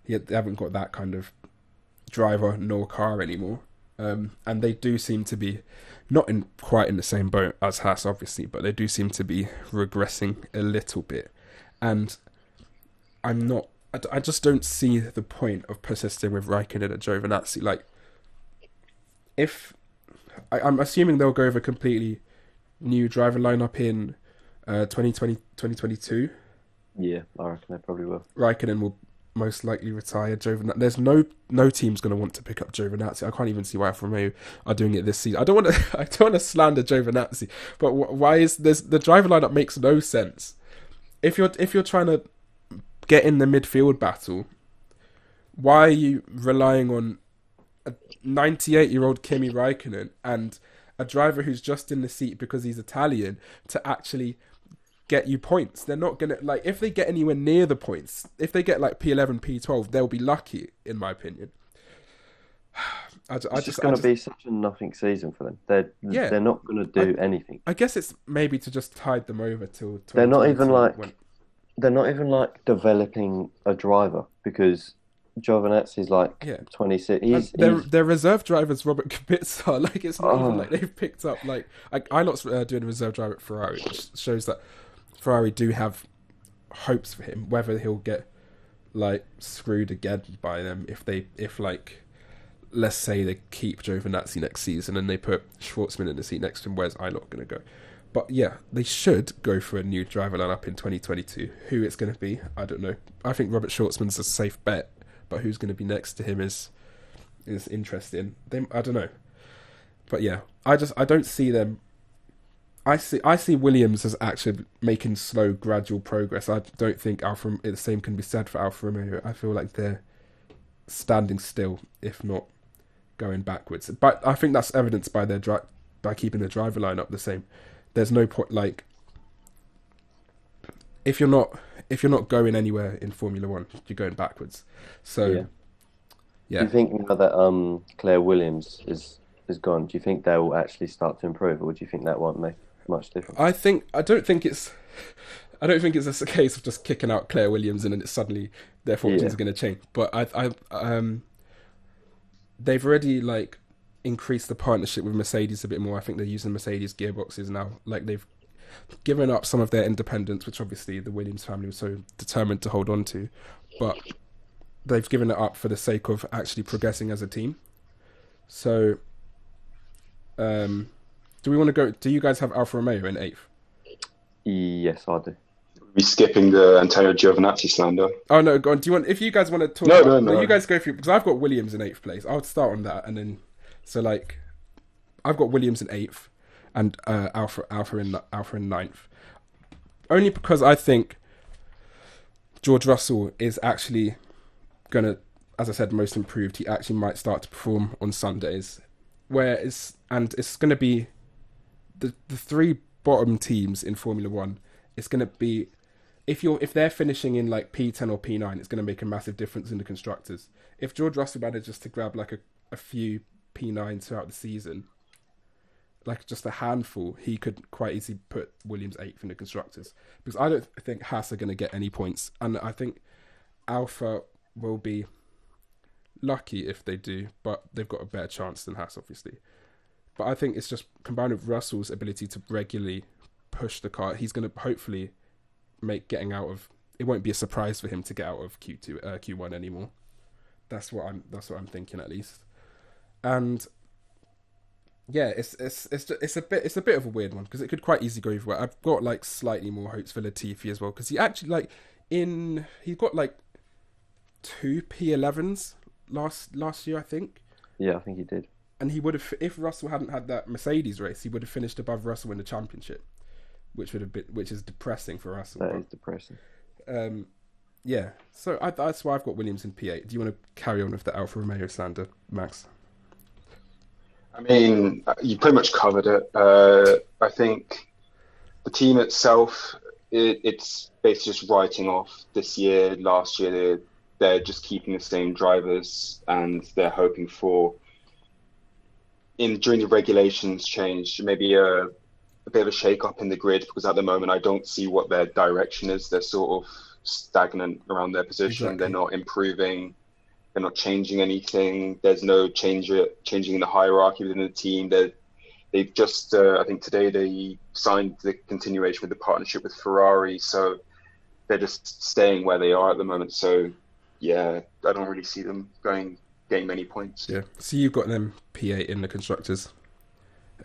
he, they haven't got that kind of driver nor car anymore. Um, and they do seem to be not in quite in the same boat as Haas, obviously, but they do seem to be regressing a little bit. And I'm not. I, I just don't see the point of persisting with Raikkonen and Giovinazzi. Like, if I, I'm assuming they'll go with a completely new driver lineup in uh, 2020, 2022. yeah, I reckon they probably will. Raikkonen will most likely retire. Giovinazzi. There's no no team's going to want to pick up Giovinazzi. I can't even see why Alfa Romeo are doing it this season. I don't want to. I don't want to slander Giovinazzi, but wh- why is this? The driver lineup makes no sense. If you're if you're trying to get in the midfield battle, why are you relying on a 98 year old Kimi Raikkonen and a driver who's just in the seat because he's Italian to actually get you points. They're not gonna like if they get anywhere near the points. If they get like P11, P12, they'll be lucky, in my opinion. I, I It's just, just going to be such a nothing season for them. They're Yeah. they're not going to do anything. I guess it's maybe to just tide them over till. They're not even like- when- They're not even like developing a driver because Giovinazzi's like Yeah. 26. And He's, their he's their reserve drivers Robert Kubica like it's not Oh. even like they've picked up like I I not uh, doing a reserve driver at Ferrari, which shows that Ferrari do have hopes for him. Whether he'll get like screwed again by them if they if like let's say they keep Giovinazzi next season and they put Shwartzman in the seat next to him. Where's Ilott going to go? But yeah, they should go for a new driver lineup in 2022. Who it's going to be, I don't know. I think Robert Schwartzman's a safe bet, but who's going to be next to him is is interesting. They, I don't know. But yeah, I just I don't see them. I see I see Williams as actually making slow, gradual progress. I don't think Alfa the same can be said for Alfa Romeo. I feel like they're standing still, if not going backwards. But I think that's evidenced by their dri- by keeping the driver line up the same. There's no point like if you're not if you're not going anywhere in Formula One, you're going backwards. So Yeah. yeah, Do you think now that um, Claire Williams is is gone, do you think they will actually start to improve, or do you think that won't make much difference? I think I don't think it's I don't think it's just a case of just kicking out Claire Williams and then it's suddenly their fortunes Yeah. are going to change. But I, I, um, they've already like increased the partnership with Mercedes a bit more. I think they're using Mercedes gearboxes now. Like they've given up some of their independence, which obviously the Williams family was so determined to hold on to, but they've given it up for the sake of actually progressing as a team. So, um, do we want to go? Do you guys have Alfa Romeo in eighth? Yes, I do. Be skipping the Antonio Giovinazzi slander. Oh no, go on. Do you want? If you guys want to talk, No, about, no, no. You guys go through because I've got Williams in eighth place. I'll start on that, and then so like, I've got Williams in eighth, and uh, Alfa Alfa in Alfa in ninth. Only because I think George Russell is actually gonna, as I said, most improved. He actually might start to perform on Sundays, where it's and it's gonna be the the three bottom teams in Formula One. It's gonna be if you're if they're finishing in like P10 or P9, it's going to make a massive difference in the constructors. If George Russell manages to grab like a, a few P9s throughout the season, like just a handful, he could quite easily put Williams eighth in the constructors. Because I don't think Haas are going to get any points, and I think Alfa will be lucky if they do, but they've got a better chance than Haas, obviously. But I think it's just combined with Russell's ability to regularly push the car. He's going to hopefully make getting out of it won't be a surprise for him to get out of Q two uh, Q one anymore. That's what I'm that's what I'm thinking at least. And yeah, it's it's it's it's a bit it's a bit of a weird one because it could quite easily go either way. I've got like slightly more hopes for Latifi as well because he actually like in he got like two P11s last last year I think, Yeah, I think he did. and he would have if Russell hadn't had that Mercedes race, he would have finished above Russell in the championship, which would have been which is depressing for Russell. That but- is depressing. um, yeah, so I, that's why I've got Williams in P8. Do you want to carry on with the Alfa Romeo slander, Max? I mean, you pretty much covered it. Uh, I think the team itself, it, it's basically just writing off this year, last year. They're, they're just keeping the same drivers and they're hoping for, in during the regulations change, maybe a, a bit of a shake up in the grid because at the moment I don't see what their direction is. They're sort of stagnant around their position. Exactly. They're not improving. They're not changing anything. There's no change changing in the hierarchy within the team. They're, they've just, uh, I think today they signed the continuation with the partnership with Ferrari. So they're just staying where they are at the moment. So yeah, I don't really see them going getting many points. Yeah. So you've got them P8 in the constructors.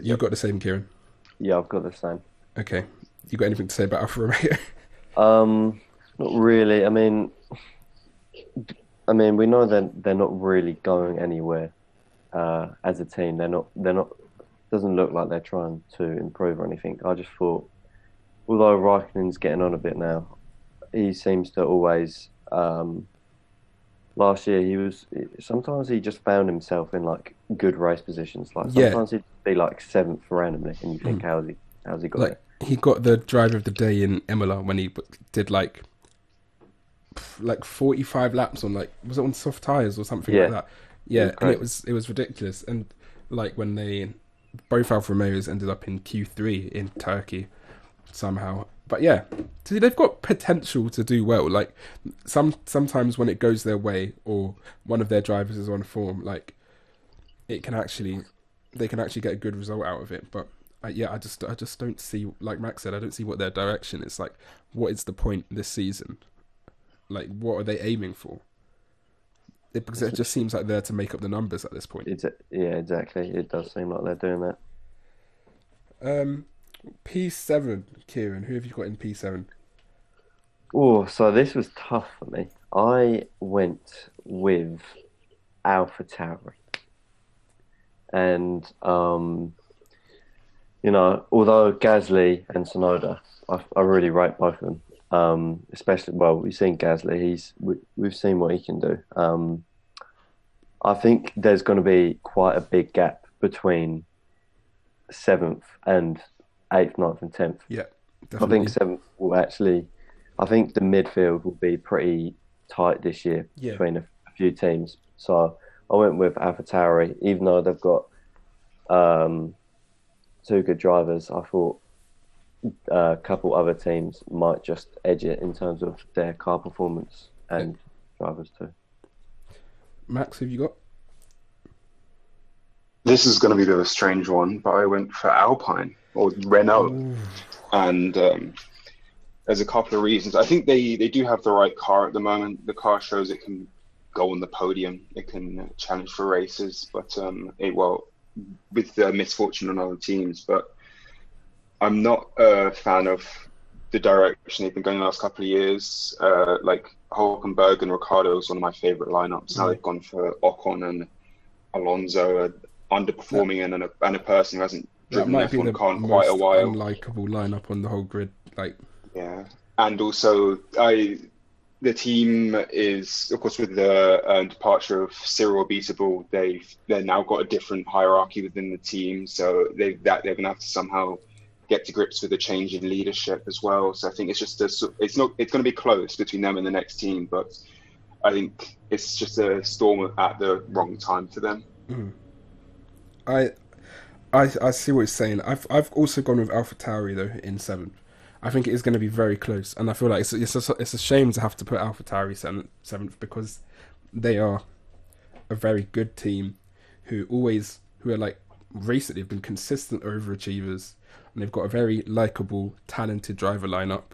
You've got the same, Kieran. Yeah, I've got the same. Okay. You got anything to say about Alfa Romeo? Um, not really. I mean, I mean, we know that they're not really going anywhere uh, as a team. They're not. They're not. Doesn't look like they're trying to improve or anything. I just thought, although Raikkonen's getting on a bit now, he seems to always. Um, last year, he was. Sometimes he just found himself in like good race positions. Like Yeah. sometimes he'd be like seventh randomly, and you think, how's he? How's he got like it? he got the driver of the day in Imola when he did like like 45 laps on like was it on soft tires or something Yeah. like that. Yeah, and it was it was ridiculous. And like when they both Alfa Romeos ended up in Q3 in Turkey somehow. But yeah, see, they've got potential to do well. Like some sometimes when it goes their way or one of their drivers is on form, like it can actually they can actually get a good result out of it. But I, yeah, I just I just don't see like Max said, I don't see what their direction is. Like, what is the point this season? Like, what are they aiming for? It, because it just seems like they're to make up the numbers at this point. It's, yeah, exactly. It does seem like they're doing that. Um, P seven, Kieran. Who have you got in P seven? Oh, so this was tough for me. I went with Alpha Tauri, and um, you know, although Gasly and Tsunoda, I, I really rate both of them. Um, especially, well, we've seen Gasly. He's we, we've seen what he can do. Um, I think there's going to be quite a big gap between seventh and eighth, ninth, and tenth. Yeah, I think seventh will actually. I think the midfield will be pretty tight this year Yeah. between a, a few teams. So I went with AlphaTauri, even though they've got um, two good drivers. I thought a couple other teams might just edge it in terms of their car performance and drivers too. Max, have you got? This is going to be a bit of a strange one, but I went for Alpine or Renault, and um, there's a couple of reasons. I think they they do have the right car at the moment. The car shows it can go on the podium, it can challenge for races, but um, it well with the misfortune on other teams. But I'm not a fan of the direction they've been going the last couple of years. Uh, like Hulkenberg and Ricciardo is one of my favorite lineups. Now they've gone for Ocon and Alonso, uh, underperforming and, a, and a person who hasn't That driven might F1 the car in quite a while. unlikable lineup on the whole grid. Like, Yeah, and also I, the team is of course with the uh, departure of Cyril Abiteboul, they've they've now got a different hierarchy within the team, so they that they're gonna have to somehow get to grips with the change in leadership as well. So I think it's just a it's not it's going to be close between them and the next team, but I think it's just a storm at the wrong time for them. Mm. I, I, I see what you're saying. I've I've also gone with Alpha Tauri though in seventh. I think it is going to be very close, and I feel like it's it's a, it's a shame to have to put Alpha Tauri seventh, seventh because they are a very good team who always who are like recently have been consistent overachievers, and they've got a very likable, talented driver lineup.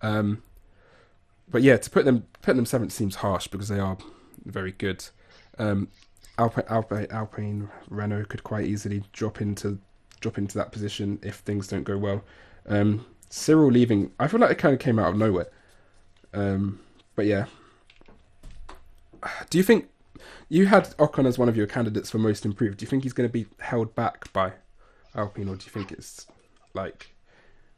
Um, but yeah, to put them put them seventh seems harsh because they are very good. Um, Alpine, Alpine, Alpine Renault could quite easily drop into drop into that position if things don't go well. Um, Cyril leaving, I feel like it kind of came out of nowhere. Um, but yeah, do you think you had Ocon as one of your candidates for most improved? Do you think he's going to be held back by Alpine, or do you think it's like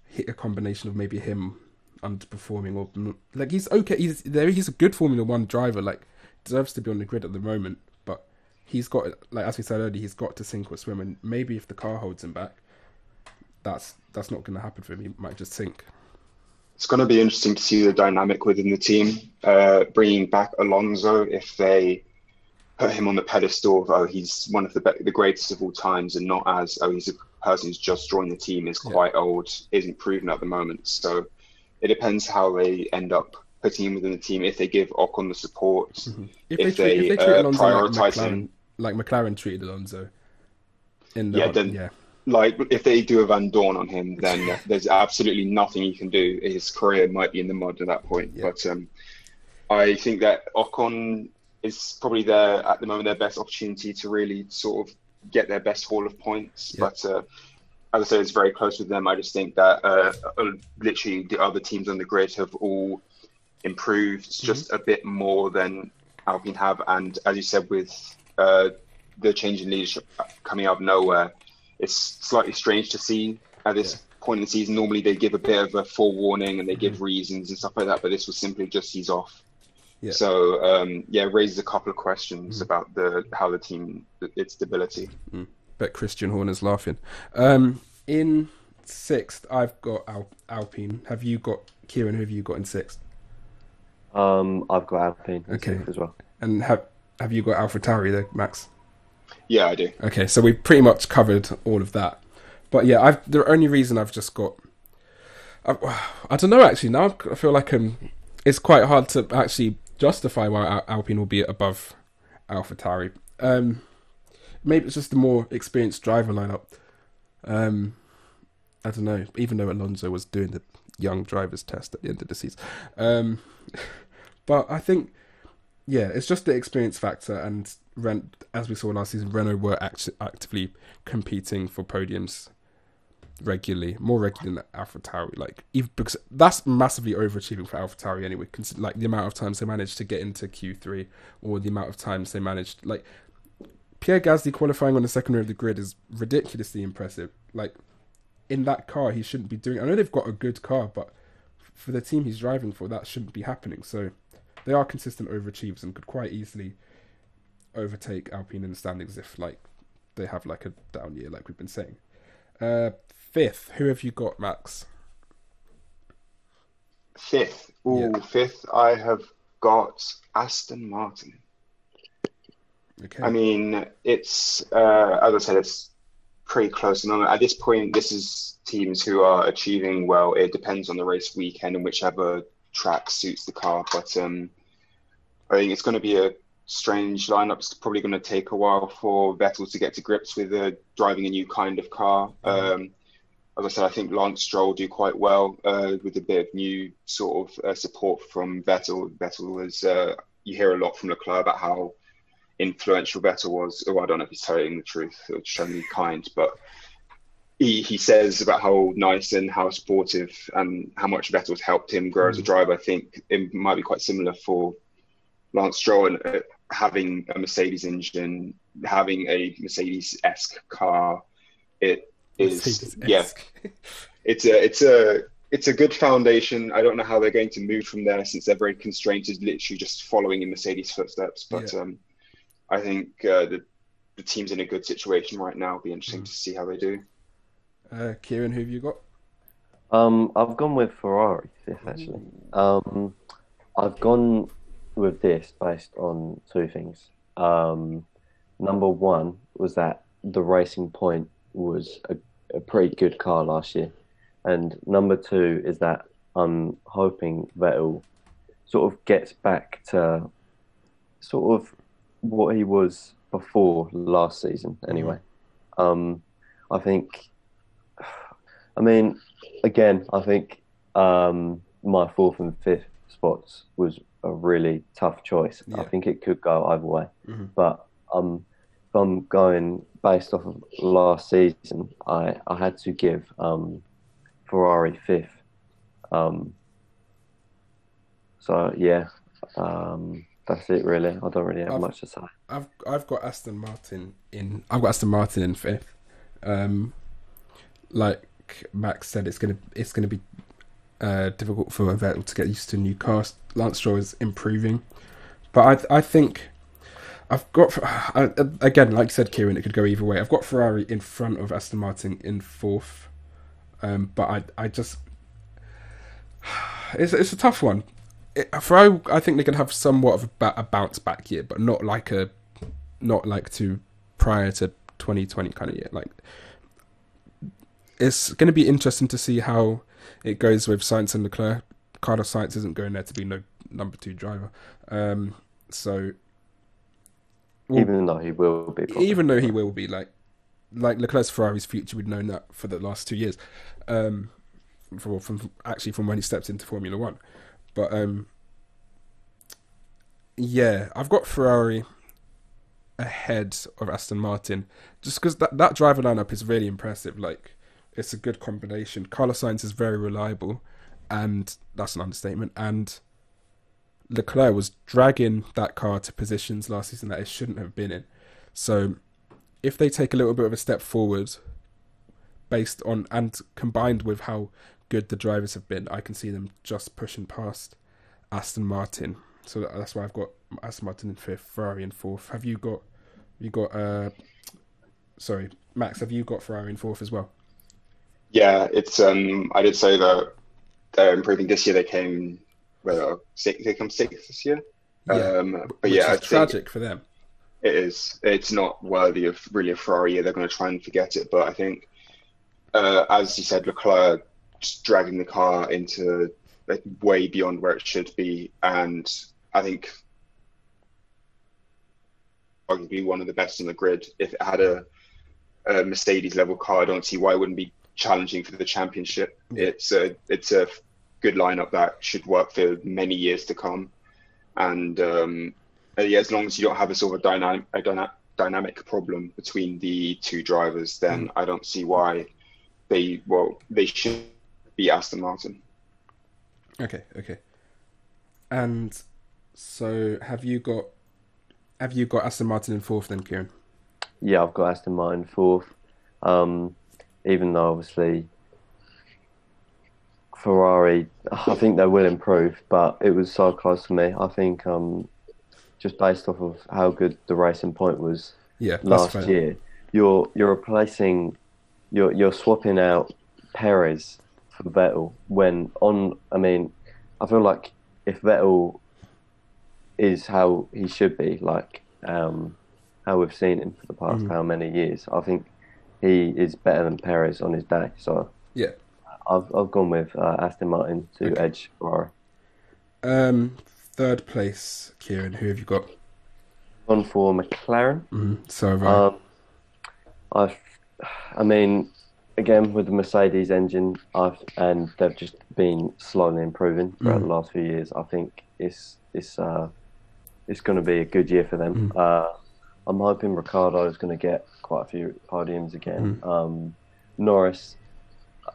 hit a combination of maybe him underperforming or like he's okay? He's there. He's a good Formula One driver. Like deserves to be on the grid at the moment, but he's got like as we said earlier, he's got to sink or swim, and maybe if the car holds him back, that's that's not going to happen for him. He might just sink. It's going to be interesting to see the dynamic within the team, uh, bringing back Alonso if they put him on the pedestal of oh he's one of the be- the greatest of all times, and not as oh he's a person who's just joined the team, is Yeah. quite old, isn't proven at the moment. So it depends how they end up putting him within the team. If they give Ocon the support, If, If they, treat, they, if they uh, Alonso like McLaren, him- like McLaren treated Alonso, in the Yeah, then- yeah, like if they do a Vandoorne on him, then there's absolutely nothing you can do. His career might be in the mud at that point. Yeah. But um, I think that Ocon is probably their at the moment their best opportunity to really sort of get their best haul of points. Yeah. But uh, as I said, it's very close with them. I just think that uh, uh, literally the other teams on the grid have all improved Mm-hmm. just a bit more than Alpine have. And as you said, with uh, the change in leadership coming out of nowhere, it's slightly strange to see at this point in the season. Normally they give a bit of a forewarning and they give reasons and stuff like that, but this was simply just he's off. Yeah. So um, yeah, it raises a couple of questions about the how the team its stability. bet Christian Horner's laughing. Um, in sixth, I've got Al- Alpine. Have you got Kieran? Who have you got in sixth? Um, I've got Alpine in Okay. sixth as well. And have have you got Alpha Tauri there, Max? Yeah, I do. Okay, so we've pretty much covered all of that. But yeah, I've the only reason I've just got. I, I don't know actually. Now I feel like um, it's quite hard to actually justify why Alpine will be above AlphaTauri. Um, maybe it's just a more experienced driver lineup. Um, I don't know. Even though Alonso was doing the young drivers test at the end of the season, um, but I think yeah, it's just the experience factor, and Ren- as we saw last season, Renault were act- actively competing for podiums regularly, more regularly than AlphaTauri. Like even because that's massively overachieving for AlphaTauri anyway. Consider, like the amount of times they managed to get into Q3, or the amount of times they managed like Pierre Gasly qualifying on the second row of the grid is ridiculously impressive. Like in that car, he shouldn't be doing. I know they've got a good car, but for the team he's driving for, that shouldn't be happening. So they are consistent overachievers and could quite easily overtake Alpine in the standings if like they have like a down year, like we've been saying. Uh, fifth, who have you got, Max? Fifth, ooh, Yeah. fifth. I have got Aston Martin. Okay. I mean, it's uh, as I said, it's pretty close. And at this point, this is teams who are achieving well. It depends on the race weekend and whichever track suits the car. But um, I think it's going to be a strange lineup. It's probably going to take a while for Vettel to get to grips with uh, driving a new kind of car. Um, as I said, I think Lance Stroll do quite well uh, with a bit of new sort of uh, support from Vettel. Vettel is, uh, you hear a lot from Leclerc about how influential Vettel was. Oh, I don't know if he's telling the truth or just trying to be kind, but he, he says about how nice and how supportive and how much Vettel's helped him grow as a driver. I think it might be quite similar for Lance Stroll and uh, having a Mercedes engine, having a Mercedes-esque car. It is yeah, it's a it's a it's a good foundation. I don't know how they're going to move from there since they're very constrained to literally just following in Mercedes' footsteps. But Yeah. um, I think uh, the the team's in a good situation right now. It'll be interesting to see how they do. Uh, Kieran, who have you got? Um, I've gone with Ferrari fifth actually. Um, I've gone with this based on two things. Um, number one was that the Racing Point was a, a pretty good car last year, and number two is that I'm hoping Vettel sort of gets back to sort of what he was before last season. Anyway, um, I think. I mean, again, I think um, my fourth and fifth spots was a really tough choice. I think it could go either way, Mhm. but um, I'm going based off of last season, I, I had to give um, Ferrari fifth. Um, so yeah, um, that's it really. I don't really have I've- much to say. I've I've got Aston Martin in. I've got Aston Martin in fifth. Um, like Max said, it's gonna it's gonna be uh, difficult for Vettel to get used to new car. Lance Stroll is improving, but I I think I've got again, like you said, Kieran, it could go either way. I've got Ferrari in front of Aston Martin in fourth, um, but I I just it's it's a tough one. It, Ferrari, I think they can have somewhat of a, a bounce back year, but not like a not like to prior to 2020 kind of year. Like it's going to be interesting to see how it goes with Sainz and Leclerc. Carlos Sainz isn't going there to be no number two driver, um, so Well, Even though he will be, probably. even though he will be like like Leclerc's Ferrari's future, we've known that for the last two years, um, for, from actually from when he stepped into Formula One, but um, yeah, I've got Ferrari ahead of Aston Martin just because that that driver lineup is really impressive. Like it's a good combination. Carlos Sainz is very reliable, and that's an understatement. And Leclerc was dragging that car to positions last season that it shouldn't have been in. So if they take a little bit of a step forward based on and combined with how good the drivers have been, I can see them just pushing past Aston Martin. So that's why I've got Aston Martin in fifth, Ferrari in fourth. Have you got you got uh sorry, Max, have you got Ferrari in fourth as well? Yeah, it's um. I did say that they're improving this year. They came well, six, they come sixth this year. Um, but yeah, I is tragic for them. it is. It's not worthy of really a Ferrari year. They're going to try and forget it. But I think, uh, as you said, Leclerc dragging the car into like, way beyond where it should be, and I think arguably one of the best on the grid. If it had a, a Mercedes level car, I don't see why it wouldn't be challenging for the championship. It's a it's a good lineup that should work for many years to come. And um, uh, yeah, as long as you don't have a sort of dynamic a dyna- dynamic problem between the two drivers, then I don't see why they well they should be Aston Martin. Okay, okay. And so have you got have you got Aston Martin in fourth then, Kieran? Yeah, I've got Aston Martin fourth. Um, even though obviously Ferrari, I think they will improve, but it was so close to me. I think um, just based off of how good the racing point was Yeah, last fair. year, you're you're replacing, you're you're swapping out Perez for Vettel when on. I mean, I feel like if Vettel is how he should be, like um, how we've seen him for the past Mhm. how many years, I think he is better than Perez on his day. So Yeah. I've I've gone with uh, Aston Martin to Okay. edge Ferrari. Um third place, Kieran, who have you got? Gone for McLaren. Mm, so. Um, I've, I mean, again with the Mercedes engine, I've and they've just been slowly improving throughout Mm. the last few years. I think it's it's uh, it's going to be a good year for them. Mm. Uh, I'm hoping Ricciardo is going to get quite a few podiums again. Mm. Um, Norris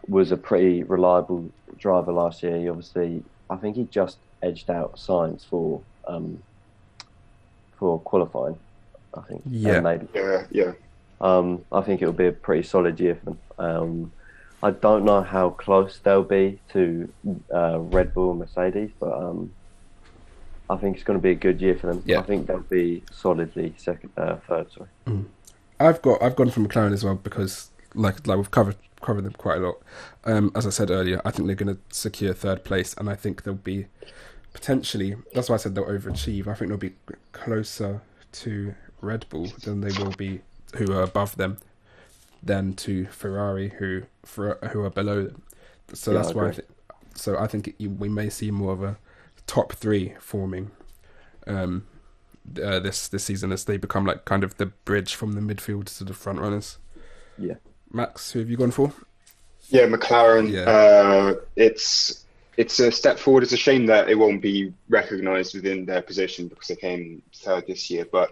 was a pretty reliable driver last year. He obviously, I think he just edged out Sainz for um, for qualifying. I think. Yeah. maybe Yeah, yeah. um, I think it'll be a pretty solid year for them. Um, I don't know how close they'll be to uh, Red Bull and Mercedes, but um, I think it's going to be a good year for them. Yeah. I think they'll be solidly second, uh, third. Sorry. I've got I've gone for McLaren as well because like like we've covered covered them quite a lot. Um, as I said earlier, I think they're going to secure third place, and I think they'll be potentially. That's why I said they'll overachieve. I think they'll be closer to Red Bull than they will be who are above them than to Ferrari who for, who are below them. So Yeah, that's I why. I think, so I think it, we may see more of a top three forming. Um, uh, this this season as they become like kind of the bridge from the midfield to the front runners. Yeah. Max, who have you gone for? Yeah, McLaren. Yeah. Uh, it's it's a step forward. It's a shame that it won't be recognised within their position because they came third this year. But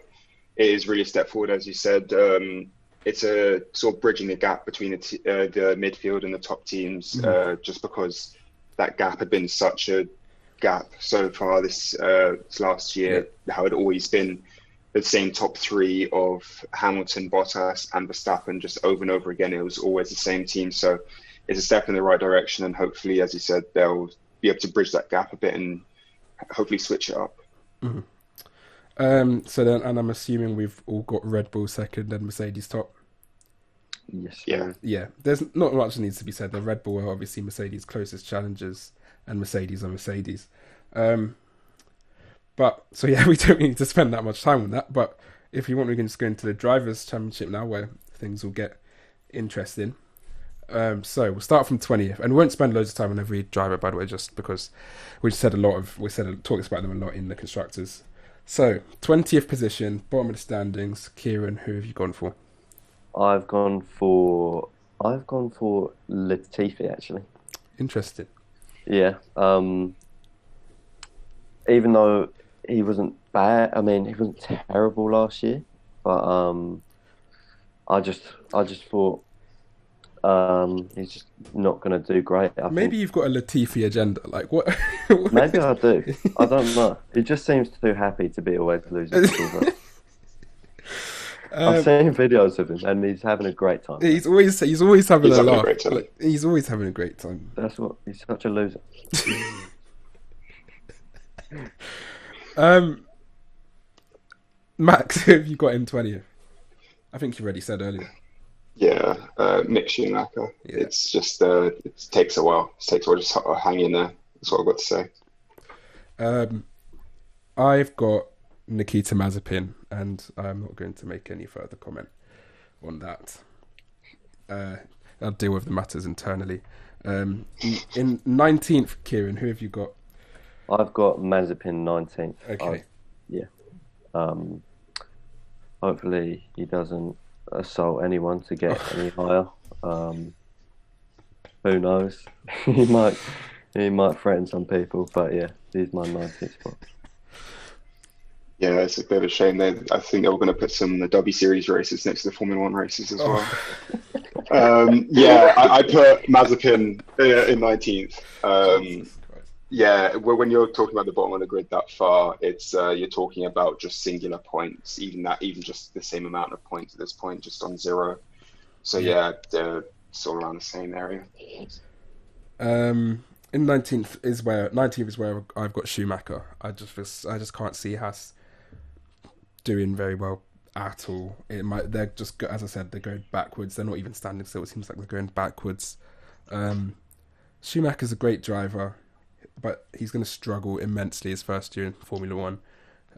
it is really a step forward, as you said. Um, it's a sort of bridging the gap between the, t- uh, the midfield and the top teams, Mhm. uh, just because that gap had been such a gap so far this, uh, this last year. How it always been the same top three of Hamilton, Bottas, and Verstappen just over and over again. It was always the same team. So it's a step in the right direction, and hopefully, as you said, they'll be able to bridge that gap a bit and hopefully switch it up. Um, so then, and I'm assuming we've all got Red Bull second and Mercedes top. Yes. Yeah. Yeah, there's not much needs to be said. The Red Bull are obviously Mercedes' closest challengers, and Mercedes are Mercedes. Um, but so yeah, we don't need to spend that much time on that. But if you want, we can just go into the drivers' championship now, where things will get interesting. Um, so we'll start from twentieth, and we won't spend loads of time on every driver, by the way, just because we said a lot of we said talked about them a lot in the constructors. So twentieth position, bottom of the standings. Kieran, who have you gone for? I've gone for I've gone for Latifi actually. Interesting. Yeah. Um, even though he wasn't bad, I mean he wasn't terrible last year, but um, I just I just thought um, he's just not going to do great. I Maybe think. you've got a Latifi agenda. Like what? Maybe I do. I don't know. He just seems too happy to be always losing. I've Um, seen videos of him, and he's having a great time. he's always he's always having He's a having a laugh. great time. Like, he's always having a great time. That's what he's such a loser. Um, Max, who have you got in twentieth? I think you already said earlier. Yeah, uh, Mick Schumacher. Yeah. It's just uh, it takes a while. It takes a while just to hang in there. That's what I've got to say. Um, I've got Nikita Mazepin, and I'm not going to make any further comment on that. Uh, I'll deal with the matters internally. Um, in nineteenth, Kieran, who have you got? I've got Mazepin 19th. Okay. Yeah. Um, hopefully he doesn't assault anyone to get any higher. Um, who knows? he might he might threaten some people, but yeah, he's my 19th spot. Yeah, it's a bit of a shame. They, I think they were going to put some the W Series races next to the Formula One races as well. um, yeah, I, I put Mazepin uh, in 19th. Um, yeah, well, when you're talking about the bottom of the grid that far, it's uh, you're talking about just singular points, even that, even just the same amount of points at this point, just on zero. So yeah, they're sort of around the same area. Um, in nineteenth is where nineteenth is where I've got Schumacher. I just I just can't see Haas doing very well at all. It might they're just as I said they're going backwards. They're not even standing still. It seems like they're going backwards. Um, Schumacher's a great driver, but he's going to struggle immensely his first year in Formula One.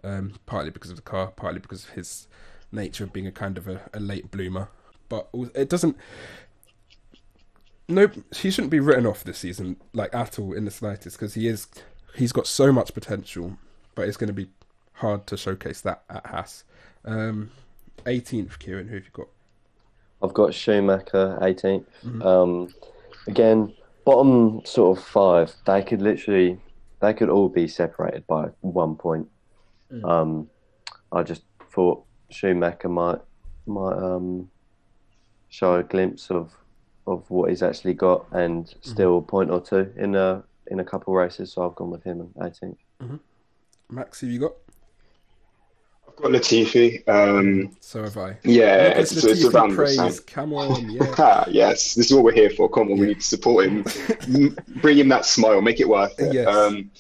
Um, partly because of the car, partly because of his nature of being a kind of a, a late bloomer. But it doesn't. No, he shouldn't be written off this season, like at all in the slightest, because he is. He's got so much potential, but it's going to be hard to showcase that at Haas. Um, 18th, Kieran, who have you got? I've got Schumacher 18th. Mm-hmm. Um, again, bottom sort of five, they could literally, they could all be separated by one point. Mm. Um, I just thought Schumacher might might um, show a glimpse of of what he's actually got, and mm-hmm. still mm-hmm. a point or two in a in a couple races. So I've gone with him at 18th. Mm-hmm. Max, have you got? I've got Latifi. Um, so have I. Yeah, it's, it's, it's around praise. the same. Come on, yeah. yes, this is what we're here for. Come on, yeah. we need to support him. Bring him that smile. Make it worth it. Yes. Um,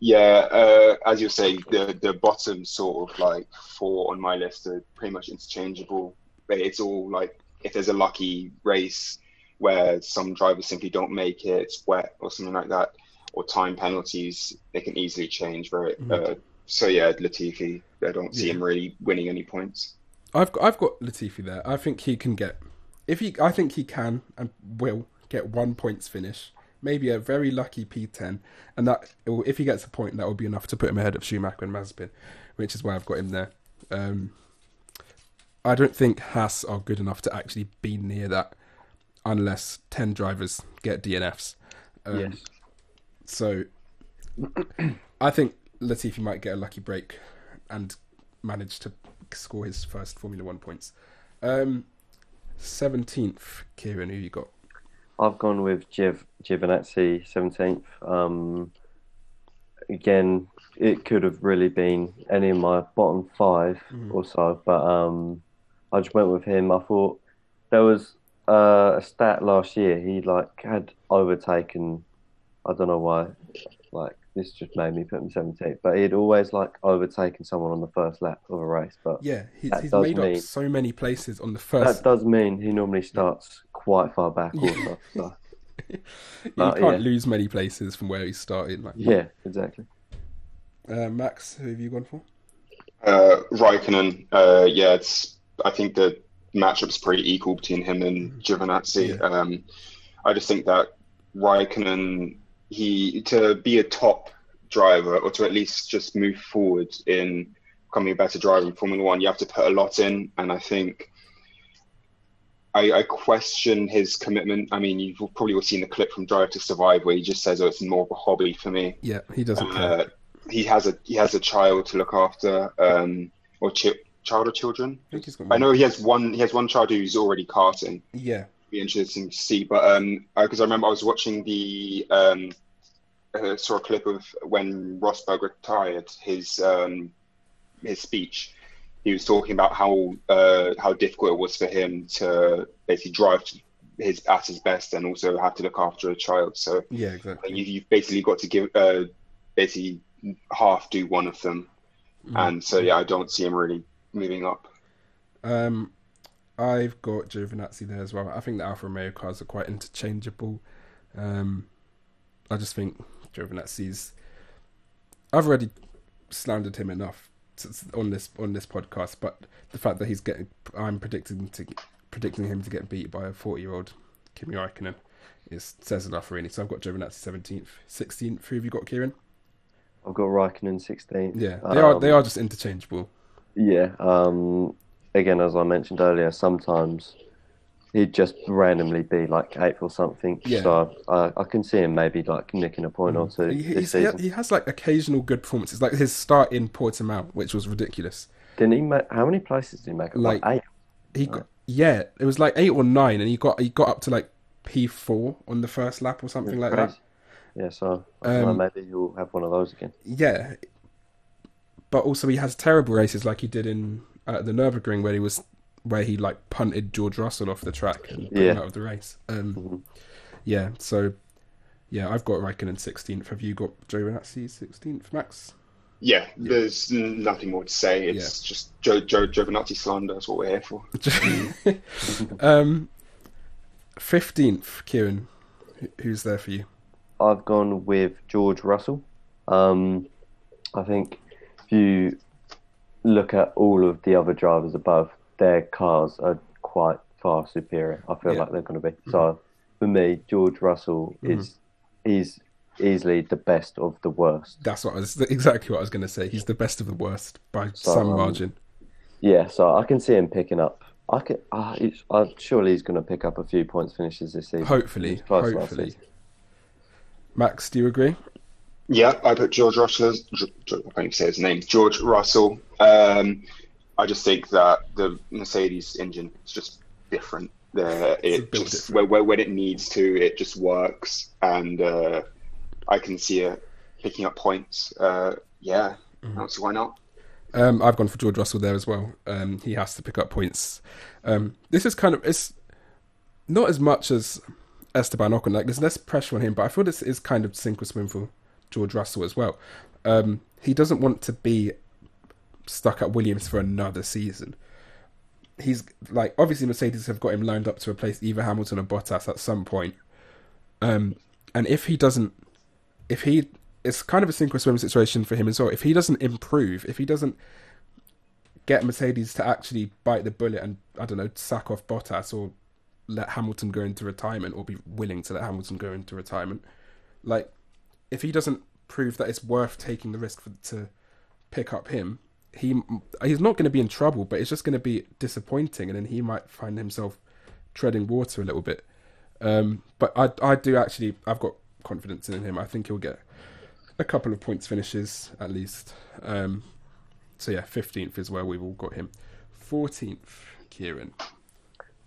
yeah, uh, as you say, the the bottom sort of like four on my list are pretty much interchangeable. But It's all like if there's a lucky race where some drivers simply don't make it, it's wet or something like that, or time penalties, they can easily change very. Mm-hmm. Uh, so yeah, Latifi, I don't see yeah. him really winning any points. I've got, I've got Latifi there. I think he can get if he I think he can and will get one points finish, maybe a very lucky P10, and that if he gets a point, that will be enough to put him ahead of Schumacher and Mazepin, which is why I've got him there. Um, I don't think Haas are good enough to actually be near that, unless ten drivers get DNFs. Um, yes. So, I think Latifi might get a lucky break and manage to score his first Formula One points. Um, seventeenth, Kieran, who you got? I've gone with Giv Giovinazzi seventeenth. Um, again, it could have really been any of my bottom five mm. or so, but um, I just went with him. I thought there was uh, a stat last year. He like had overtaken. I don't know why. Like this just made me put him 17th. But he'd always like overtaken someone on the first lap of a race. But yeah, he's, he's made mean, up so many places on the first. That does mean he normally starts quite far back. Also, so. you but, can't yeah. lose many places from where he started. Like yeah, exactly. Uh, Max, who have you gone for? Uh, Raikkonen. Uh, yeah, it's. I think the matchup's pretty equal between him and mm. Giovinazzi. Yeah. Um, I just think that Raikkonen he to be a top driver or to at least just move forward in becoming a better driver in Formula One, you have to put a lot in. And I think I, I question his commitment. I mean, you've probably all seen the clip from Drive to Survive where he just says, "Oh, it's more of a hobby for me." Yeah, he doesn't. Uh, he has a he has a child to look after, um, or chi- child or children. I, I know he has one. He has one child who's already karting. Yeah, be interesting to see. But um, because I remember I was watching the um, uh, saw a clip of when Rosberg retired his um, his speech. He was talking about how uh, how difficult it was for him to basically drive his at his best and also have to look after a child. So yeah, exactly. You, you've basically got to give uh, basically half do one of them, mm-hmm. and so yeah, I don't see him really moving up. Um, I've got Giovinazzi there as well. I think the Alfa Romeo cars are quite interchangeable. Um, I just think Giovinazzi's. I've already slandered him enough on this on this podcast, but the fact that he's getting, I'm predicting to predicting him to get beat by a 40 year old Kimi Raikkonen is says enough really. So I've got Giovinazzi 17th, 16th. Who have you got, Kieran? I've got Raikkonen 16th. Yeah, they um, are they are just interchangeable. Yeah. Um, again, as I mentioned earlier, sometimes he'd just randomly be like eighth or something. Yeah. So I, I can see him maybe like nicking a point or two He, this he, season. he has like occasional good performances, like his start in Portimao, which was ridiculous. Didn't he make? How many places did he make? Like, Like- eight. He got, yeah, it was like eight or nine, and he got he got up to like P four on the first lap or something like that. Yeah. So I don't know, Um, maybe he'll have one of those again. Yeah, but also he has terrible races like he did in uh, the Nurburgring where he was where he like punted George Russell off the track and put him Yeah. out of the race. Um, Mhm. Yeah, so yeah, I've got Raikkonen sixteenth. Have you got Giovinazzi sixteenth, Max? Yeah, there's nothing more to say. It's just Joe Joe Giovinazzi slander. That's what we're here for. um, fifteenth, Kieran. Who's there for you? I've gone with George Russell. Um, I think if you look at all of the other drivers above, their cars are quite far superior. I feel Yeah. like they're going to be. So for me, George Russell is is easily the best of the worst. That's what I was exactly what I was going to say. He's the best of the worst by So, some um, margin. Yeah, so I can see him picking up. I can. Uh, it's, uh, surely he's going to pick up a few points finishes this season. Hopefully, He was close last hopefully. Max, do you agree? Yeah, I put George Russell. as- Ge- Ge- I can't even say his name. George Russell. Um, I just think that the Mercedes engine is just different. There, it just different. where, when it needs to, it just works, and uh, I can see it picking up points. Uh, yeah, Mm-hmm. I don't see why not. Um, I've gone for George Russell there as well. Um, he has to pick up points. Um, this is kind of it's not as much as Esteban Ocon. Like there's less pressure on him, but I feel this is kind of sink or swim for George Russell as well. Um, he doesn't want to be stuck at Williams for another season. He's like obviously Mercedes have got him lined up to replace either Hamilton or Bottas at some point. Um, and if he doesn't, if he, it's kind of a sink or swim situation for him as well. If he doesn't improve, if he doesn't get Mercedes to actually bite the bullet and I don't know sack off Bottas or let Hamilton go into retirement or be willing to let Hamilton go into retirement, like if he doesn't prove that it's worth taking the risk for, to pick up him, he he's not going to be in trouble, but it's just going to be disappointing, and then he might find himself treading water a little bit. Um, but I I do actually I've got confidence in him. I think he'll get a couple of points finishes at least. Um, so yeah, fifteenth is where we've all got him. Fourteenth, Kieran.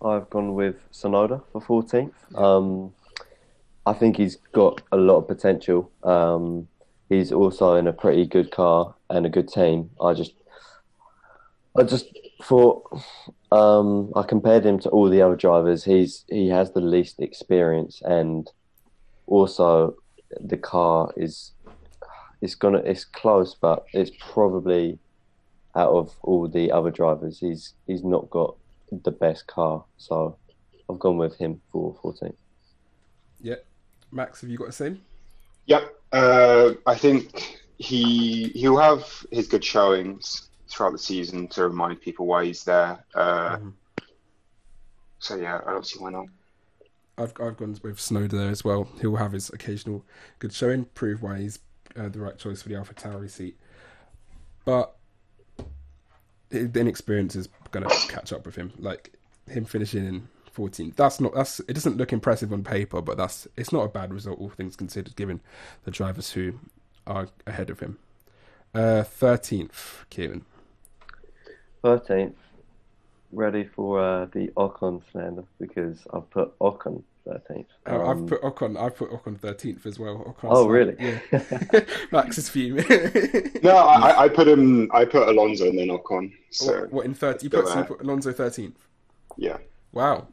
I've gone with Tsunoda for 14th. Um, I think he's got a lot of potential. Um, he's also in a pretty good car and a good team. I just, I just thought um, I compared him to all the other drivers. He's he has the least experience, and also the car is it's gonna it's close, but it's probably out of all the other drivers, he's he's not got the best car. So I've gone with him for 14. Yeah, Max, have you got the same? Yep. Uh, I think he he'll have his good showings throughout the season to remind people why he's there. Uh, Mhm. So yeah, I don't see why not. I've I've gone with Tsunoda there as well. He'll have his occasional good showing, prove why he's uh, the right choice for the Alpha Tauri seat. But the inexperience is going to catch up with him. Like him finishing in 14th. That's not that's it doesn't look impressive on paper, but that's it's not a bad result all things considered, given the drivers who are ahead of him. Uh, 13th, Kieran. 13th, ready for uh, the Ocon slander because I've put Ocon 13th. Uh, Um, I've put Ocon. I've put Ocon 13th as well. Ocon's Oh, like- really? Yeah. Max is fuming. No, I, I put him. I put Alonso and then Ocon. So What, what in thirty? You put, so you put Alonso thirteenth. yeah, Wow.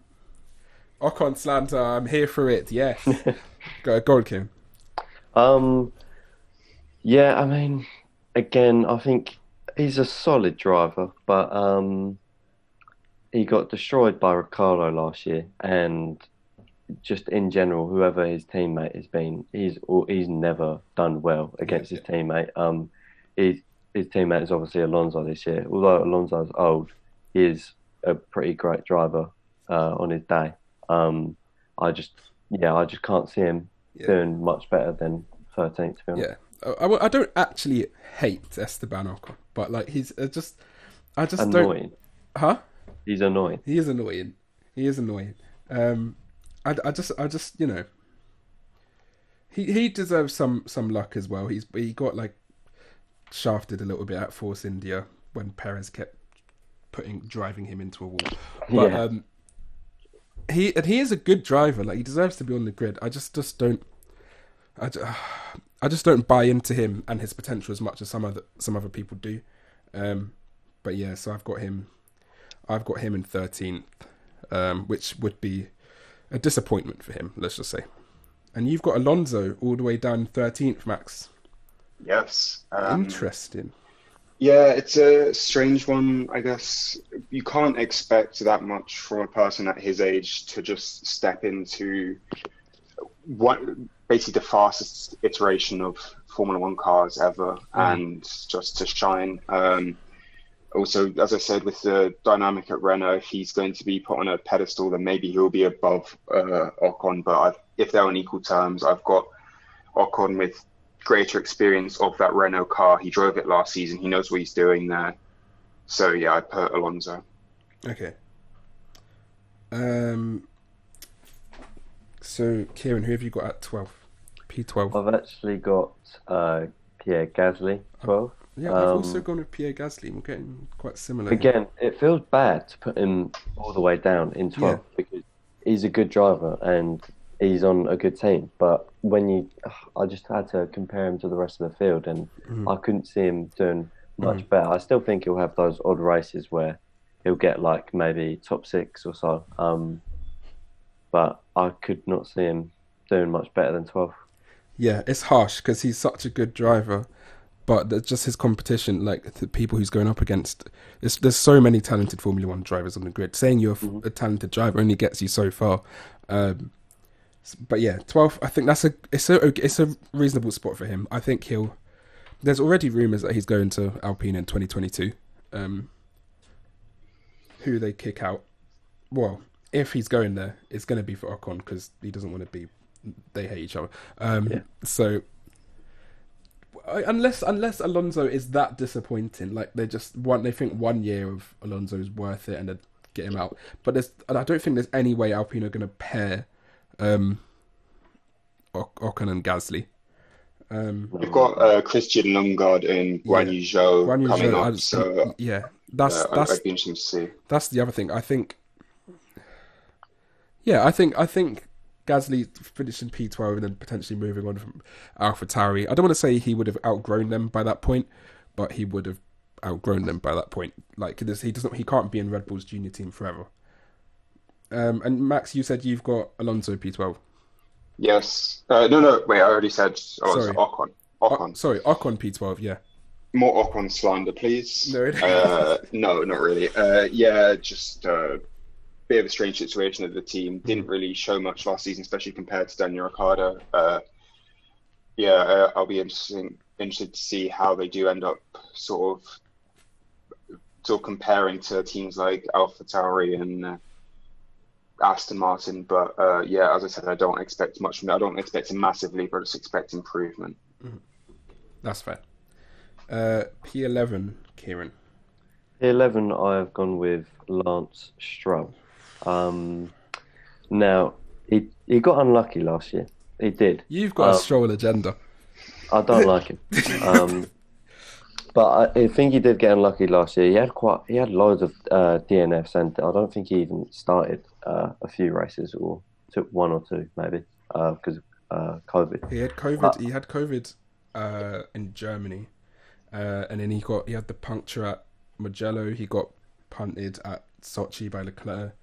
Ocon slander. I'm here for it. Yes. go, go on, Kim. Um, yeah, I mean, again, I think he's a solid driver, but um, he got destroyed by Ricciardo last year, and just in general, whoever his teammate has been, he's he's never done well against Yeah, his teammate. Um, his his teammate is obviously Alonso this year. Although Alonso's old, he is a pretty great driver uh, on his day. Um, I just, yeah, I just can't see him Yeah. doing much better than 13th. To be honest. Yeah. I, I, I don't actually hate Esteban Ocon, but like he's uh, just, I just don't. annoying. Huh? He's annoying. He is annoying. He is annoying. Um, I, I just, I just, you know, he he deserves some some luck as well. He's he got like shafted a little bit at Force India when Perez kept putting driving him into a wall. But Yeah. um, he and he is a good driver. Like he deserves to be on the grid. I just just don't. I, ju- I just don't buy into him and his potential as much as some other some other people do. Um, but yeah, so I've got him. I've got him in thirteenth, um, which would be a disappointment for him. Let's just say. And you've got Alonso all the way down thirteenth, Max. Yes. Um, Interesting. Yeah, it's a strange one, I guess. You can't expect that much from a person at his age to just step into what basically the fastest iteration of Formula One cars ever and just to shine. Um, also, as I said, with the dynamic at Renault, if he's going to be put on a pedestal, then maybe he'll be above uh, Ocon. But i if they're on equal terms, I've got Ocon with greater experience of that Renault car. He drove it last season. He knows what he's doing there. So yeah, I put Alonso. Okay. Um. So, Kieran, who have you got at twelve? P twelve. I've actually got uh, Pierre Gasly, 12. Yeah, I've also um, gone with Pierre Gasly. We're getting quite similar. Again, it feels bad to put him all the way down in 12 because he's a good driver and he's on a good team. But when you, I just had to compare him to the rest of the field and Mhm. I couldn't see him doing much Mm. better. I still think he'll have those odd races where he'll get like maybe top six or so. Um, but I could not see him doing much better than 12. Yeah, it's harsh because he's such a good driver, but just his competition, like the people he's going up against. There's, there's so many talented Formula One drivers on the grid. Saying you're Mhm. a talented driver only gets you so far. Um, but yeah, 12. I think that's a it's a it's a reasonable spot for him. I think he'll. There's already rumors that he's going to Alpine in 2022. Um, who they kick out? Well, if he's going there, it's going to be for Ocon because he doesn't want to be. They hate each other. Um, Yeah. So unless unless Alonso is that disappointing, like they just want they think one year of Alonso is worth it and they get him out. But there's and I don't think there's any way Alpine are going to pair um, Ocon and Gasly. Um, We've got uh, Christian Lundgaard and Guan Yeah. Yu Zhou coming Zhou, I up, just- so yeah, that's uh, that's I'd be interesting to see. that's the other thing. I think, yeah, I think I think Gasly finishing P twelve and then potentially moving on from Alpha Tauri. I don't want to say he would have outgrown them by that point, but he would have outgrown them by that point. Like this, he doesn't, he can't be in Red Bull's junior team forever. Um, and Max, you said you've got Alonso P twelve. Yes. Uh, no, no, wait, I already said oh, Sorry. Ocon. Ocon. sorry, Ocon P twelve. Yeah. More Ocon slander, please. No, it- uh, no, not really. Uh, yeah, just a bit of a strange situation of the team. Didn't really show much last season, especially compared to Daniel Ricciardo. Uh, yeah, uh, I'll be interesting, interested to see how they do end up sort of sort of comparing to teams like Alpha Tauri and uh, Aston Martin. But uh, yeah, as I said, I don't expect much from it. I don't expect a massive leap, I just expect improvement. That's fair. Uh, P eleven, Kieran. P11, I've gone with Lance Stroll. Um, now, he he got unlucky last year. He did. You've got a Um, stroll agenda. I don't like him. Um, but I, I think he did get unlucky last year. He had quite he had loads of uh, DNFs, and I don't think he even started uh, a few races or took one or two maybe because of uh, COVID. He had COVID. he had COVID uh, in Germany, uh, and then he got he had the puncture at Mugello. He got punted at Sochi by Leclerc.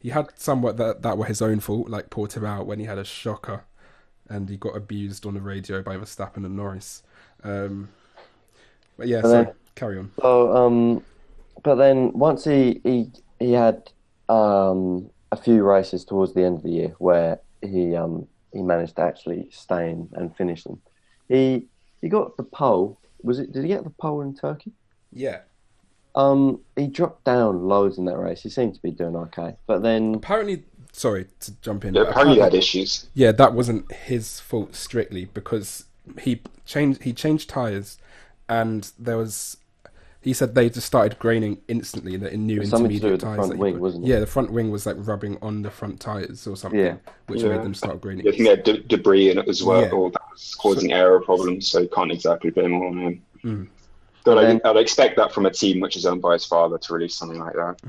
He had somewhat that that were his own fault, like Portimao when he had a shocker, and he got abused on the radio by Verstappen and Norris. Um, but yeah, so then- carry on. So, um, but then once he he he had um, a few races towards the end of the year where he um, he managed to actually stay in and finish them. He he got the pole. Was it? Did he get the pole in Turkey? Yeah, Um, he dropped down loads in that race. He seemed to be doing okay, but then apparently. Sorry to jump in. Yeah, but apparently, he had issues. yeah, that wasn't his fault strictly because he changed he changed tires, and there was He said they just started graining instantly in, the, in new It's to do intermediate with the tires. front wing, wasn't it? Yeah, the front wing was like rubbing on the front tires or something, Yeah. which Yeah. made them start graining. I think they had de- debris in it as well, Yeah. or that was causing aero problems, so you can't exactly blame it on him. Mm. But I, And I'd expect that from a team which is owned by his father to release something like that.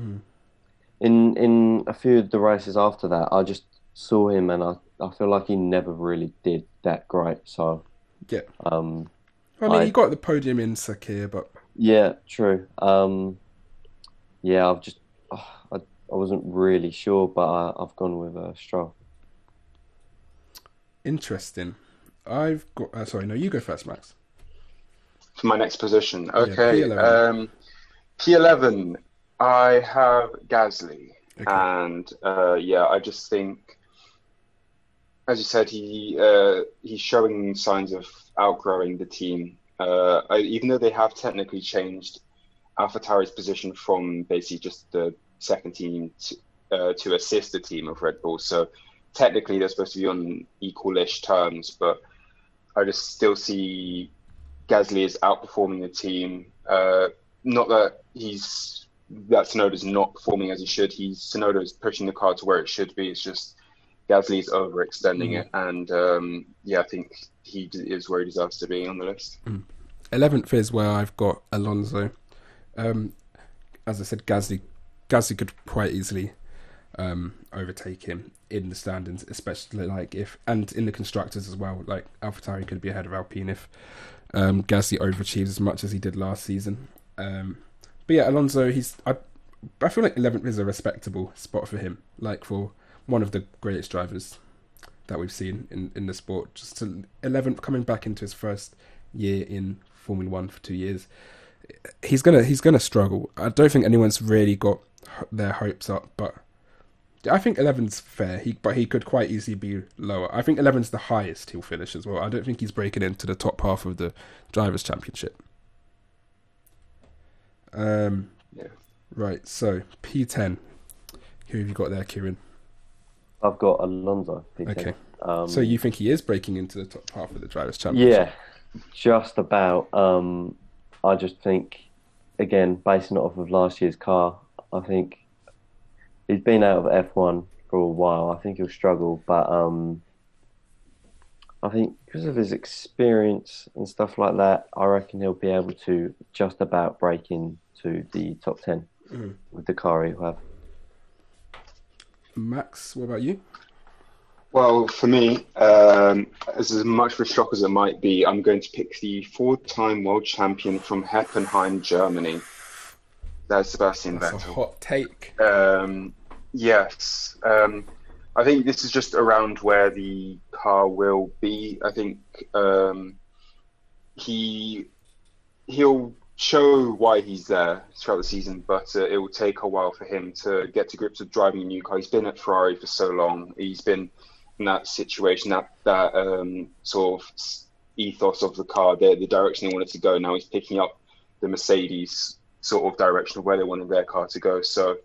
In in a few of the races after that, I just saw him and I, I feel like he never really did that great. So Yeah. um, I mean, I- he got the podium in Sakhir, but yeah, true. Um, yeah, I've just oh, I, I wasn't really sure, but I, I've gone with uh, Stroll. interesting. I've got. Uh, sorry, no, you go first, Max. For my next position, okay. P11. um, P11, I have Gasly. Okay. and uh, yeah, I just think, as you said, he uh, he's showing signs of outgrowing the team. Uh, I, even though they have technically changed AlphaTauri's position from basically just the second team to, uh, to a sister team of Red Bull, so technically they're supposed to be on equalish terms, but I just still see Gasly is outperforming the team. Uh, not that he's that Tsunoda's not performing as he should. He's Tsunoda's pushing the car to where it should be. It's just Gasly's overextending it, and um, yeah, I think he d- is where he deserves to be on the list. Eleventh is where I've got Alonso. Um, as I said, Gasly, Gasly could quite easily um, overtake him in the standings, especially like if and in the constructors as well. Like AlphaTauri could be ahead of Alpine if um, Gasly overachieves as much as he did last season. Um, but yeah, Alonso, he's I, I feel like eleventh is a respectable spot for him. Like for one of the greatest drivers that we've seen in, in the sport. Just to eleventh coming back into his first year in Formula One for two years. He's gonna he's gonna struggle. I don't think anyone's really got their hopes up, but I think 11's fair. He but he could quite easily be lower. I think 11's the highest he'll finish as well. I don't think he's breaking into the top half of the drivers' championship. Um. Yeah. Right. So P10. Who have you got there, Kieran? I've got Alonso. P10. Okay. Um, So you think he is breaking into the top half of the drivers' championship? Yeah, just about. Um, I just think, again, basing it off of last year's car, I think he's been out of F1 for a while. I think he'll struggle, but um, I think because of his experience and stuff like that, I reckon he'll be able to just about break into the top 10 Mhm. with the car he'll have. Max, what about you? Well, for me, um, as, as much of a shock as it might be, I'm going to pick the four-time world champion from Heppenheim, Germany. That's Sebastian That's a Vettel. hot take. Um, yes. Um, I think this is just around where the car will be. I think um, he he'll show why he's there throughout the season, but uh, it will take a while for him to get to grips with driving a new car. He's been at Ferrari for so long. He's been in that situation, that that um, sort of ethos of the car, the, the direction they wanted to go. Now he's picking up the Mercedes sort of direction of where they wanted their car to go. So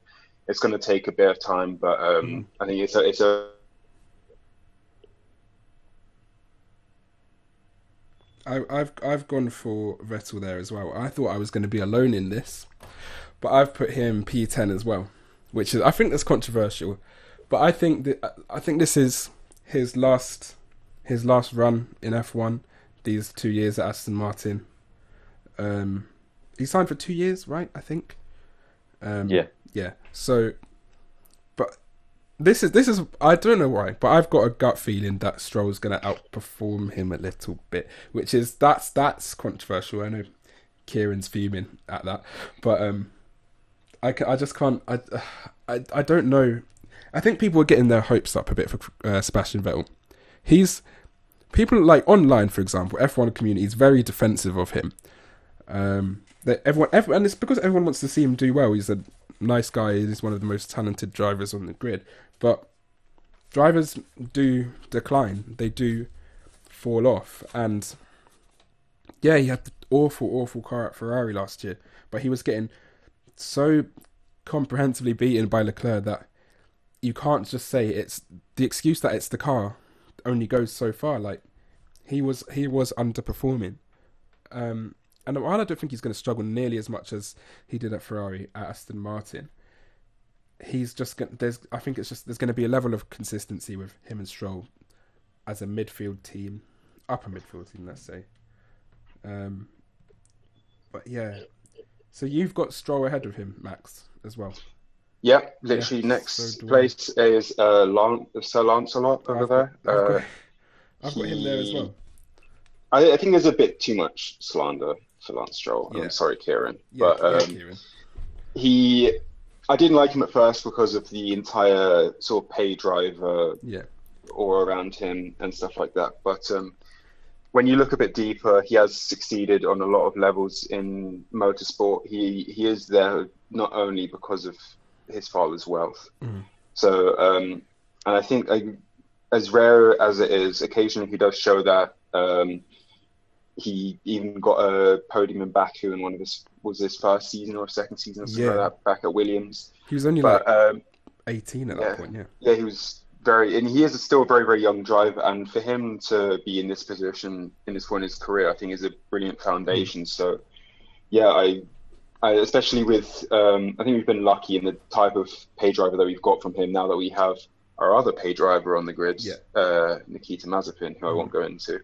it's going to take a bit of time, but um, I think it's a, it's a I, I've I've gone for Vettel there as well. I thought I was going to be alone in this, but I've put him P10 as well, which is I think that's controversial, but I think that I think this is his last his last run in F1. These two years at Aston Martin. Um, he signed for two years, right? I think. Um, Yeah. Yeah. So, but this is this is I don't know why, but I've got a gut feeling that Stroll's going to outperform him a little bit, which is that's that's controversial. I know Kieran's fuming at that, but um, I I just can't I I I don't know. I think people are getting their hopes up a bit for uh, Sebastian Vettel. He's people like online, for example, F1 community is very defensive of him. Um, that everyone, everyone, and it's because everyone wants to see him do well. He's a nice guy. He's one of the most talented drivers on the grid. But drivers do decline. They do fall off. And yeah, he had the awful, awful car at Ferrari last year. But he was getting so comprehensively beaten by Leclerc that you can't just say it's the excuse that it's the car only goes so far. Like he was, he was underperforming. Um, and while I don't think he's going to struggle nearly as much as he did at Ferrari at Aston Martin, he's just going there's I think it's just there's going to be a level of consistency with him and Stroll as a midfield team, upper midfield team, let's say. Um, but yeah, so you've got Stroll ahead of him, Max, as well. Yeah, literally Yeah, next so place is uh, Lan- Sir Lancelot over I've there. I've Uh, got, I've got him there as well. I, I think there's a bit too much slander for Lance Stroll. Yeah. I'm sorry, Kieran, Yeah, but yeah, um, Kieran. he, I didn't like him at first because of the entire sort of pay driver Yeah, aura around him and stuff like that. But um, when you look a bit deeper, he has succeeded on a lot of levels in motorsport. He he is there not only because of his father's wealth. Mhm. So, um, and I think uh, as rare as it is, occasionally he does show that. Um, he even got a podium in Baku in one of his was his first season or second season or something Yeah. like that back at Williams. he was only But like um, 18 at yeah. that point. Yeah, yeah, he was very, and he is still a very, very young driver. And for him to be in this position in this point in his career, I think is a brilliant foundation. So, yeah, I, I especially with, um, I think we've been lucky in the type of pay driver that we've got from him. Now that we have our other pay driver on the grid, Yeah. uh, Nikita Mazepin, who I won't go into,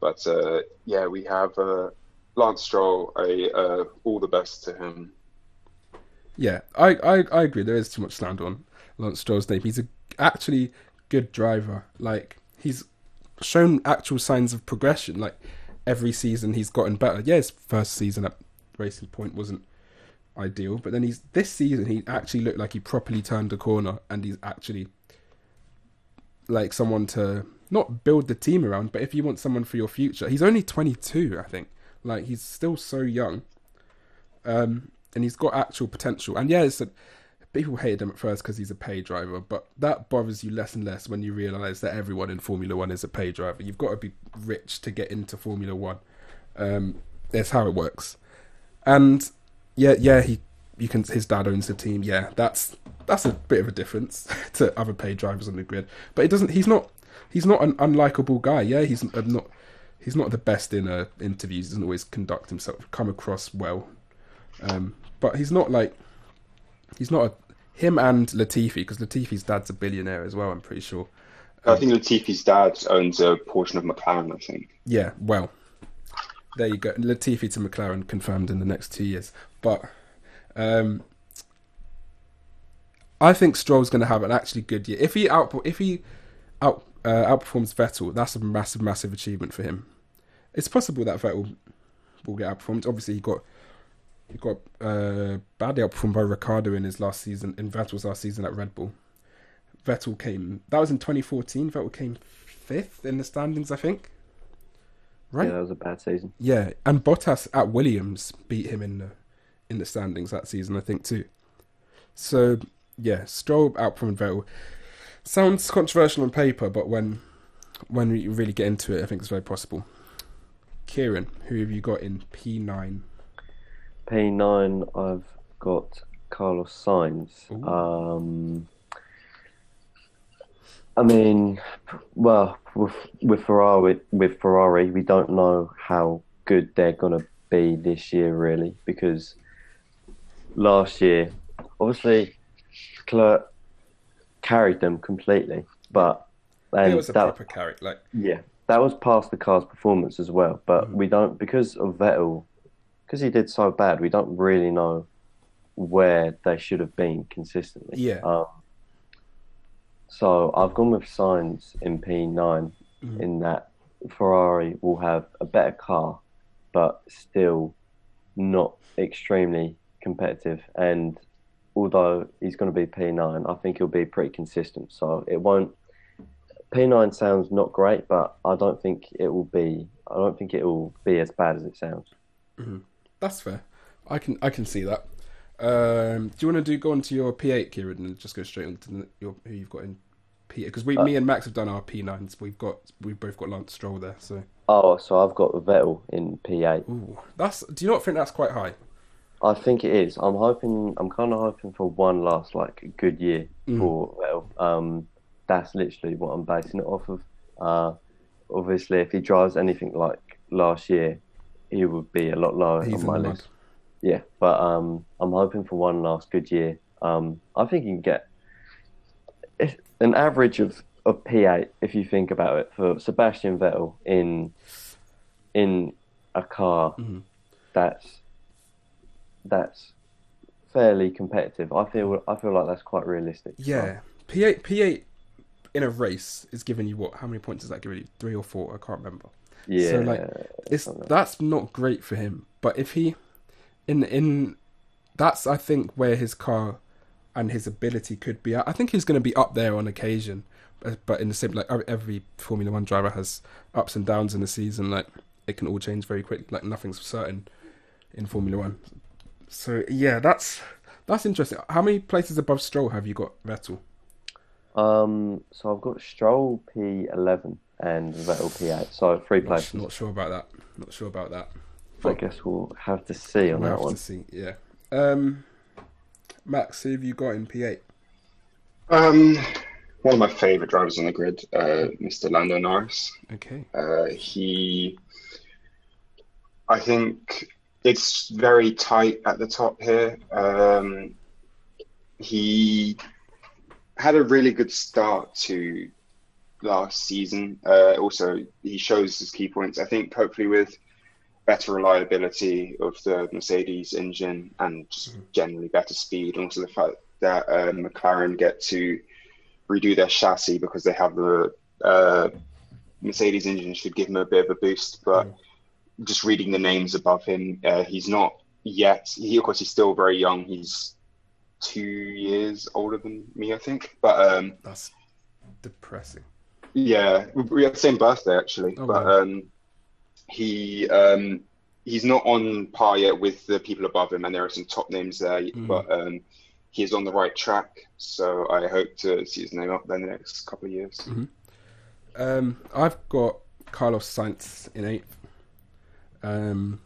but uh, yeah, we have uh, Lance Stroll. Uh, all the best to him. yeah. I, I I agree. There is too much slander on Lance Stroll's name. He's a actually good driver. Like he's shown actual signs of progression. Like every season he's gotten better. Yeah, his first season at Racing Point wasn't ideal, but then he's this season he actually looked like he properly turned a corner and he's actually like someone to not build the team around, but if you want someone for your future, he's only 22, I think. Like he's still so young, um, and he's got actual potential. And yeah, it's a, people hated him at first because he's a pay driver, but that bothers you less and less when you realise that everyone in Formula One is a pay driver. You've got to be rich to get into Formula One. Um, that's how it works. And yeah, yeah, he you can his dad owns the team. Yeah, that's that's a bit of a difference to other paid drivers on the grid. But it doesn't. He's not. He's not an unlikable guy. Yeah, he's uh, not. He's not the best in uh, interviews. He doesn't always conduct himself, come across well. Um, but he's not like. He's not a him and Latifi because Latifi's dad's a billionaire as well. I'm pretty sure. I think Latifi's dad owns a portion of McLaren. I think. Yeah, well, there you go. Latifi to McLaren confirmed in the next two years. But um, I think Stroll's going to have an actually good year. If he out if he out uh, outperforms Vettel, that's a massive, massive achievement for him. It's possible that Vettel will get outperformed. Obviously, he got he got uh, badly outperformed by Ricciardo in his last season in Vettel's last season at Red Bull. Vettel came that was in 2014. Vettel came fifth in the standings, I think. Right. Yeah, that was a bad season. Yeah, and Bottas at Williams beat him in the in the standings that season, I think too. So yeah, Stroll outperformed Vettel. Sounds controversial on paper, but when when we really get into it, I think it's very possible. Kieran, who have you got in P nine? P9, I've got Carlos Sainz. Um, I mean, well, with with Ferrari, with Ferrari, we don't know how good they're gonna be this year, really, because last year, obviously, Leclerc carried them completely, but and It was a that, proper carry, like yeah, that was past the car's performance as well. But Mhm. we don't because of Vettel, because he did so bad. We don't really know where they should have been consistently. Yeah. Um, so I've gone with Sainz in P9 Mhm. in that Ferrari will have a better car, but still not extremely competitive. And although he's going to be P9, I think he'll be pretty consistent. So it won't. P9 sounds not great, but I don't think it will be. I don't think it will be as bad as it sounds. that's fair. I can I can see that. Um, do you want to do go on to your P eight, Kieran, and just go straight on to your who you've got in P? Because we, me and Max have done our P nines. We've got we've both got Lance Stroll there. So, Oh, so I've got Vettel in P8. ooh, that's. Do you not think that's quite high? I think it is. I'm hoping. I'm kind of hoping for one last like good year Mm. for Vettel. Um, that's literally what I'm basing it off of. Uh, obviously, if he drives anything like last year, he would be a lot lower He's on my list. Yeah, but um, I'm hoping for one last good year. Um, I think he can get an average of, of P8 if you think about it for Sebastian Vettel in in a car Mhm. that's that's fairly competitive. I feel I feel like that's quite realistic. Yeah, P8 P8 in a race is giving you what? How many points is that giving you? Three or four? I can't remember. yeah. So, like, It's that's not great for him. But if he in in that's I think where his car and his ability could be. I think he's going to be up there on occasion, but, but in the same like every Formula One driver has ups and downs in the season. Like it can all change very quick. Like nothing's certain in Formula One. So yeah, that's that's interesting. How many places above Stroll have you got, Vettel? Um, so I've got Stroll P11 and Vettel P8. So three Not, places. not sure about that. Not sure about that. I guess we'll have to see on We'll that have one. to see. Yeah. Um, Max, who have you got in P8? Um, one of my favorite drivers on the grid, uh, Mr. Lando Norris. Okay. Uh, he, I think it's very tight at the top here. Um, he had a really good start to last season. Uh, also, he shows his key points. I think hopefully with better reliability of the Mercedes engine and just generally better speed, and also the fact that uh, McLaren get to redo their chassis because they have the uh, Mercedes engine should give him a bit of a boost. But just reading the names above him, uh, he's not yet. He of course he's still very young. He's two years older than me, I think. But um, That's depressing. yeah, we- we have the same birthday actually. Oh, but wow. um, he um, he's not on par yet with the people above him, and there are some top names there. Mm. But um, he is on the right track, so I hope to see his name up there in the next couple of years. Um, I've got Carlos Sainz in eighth. Um,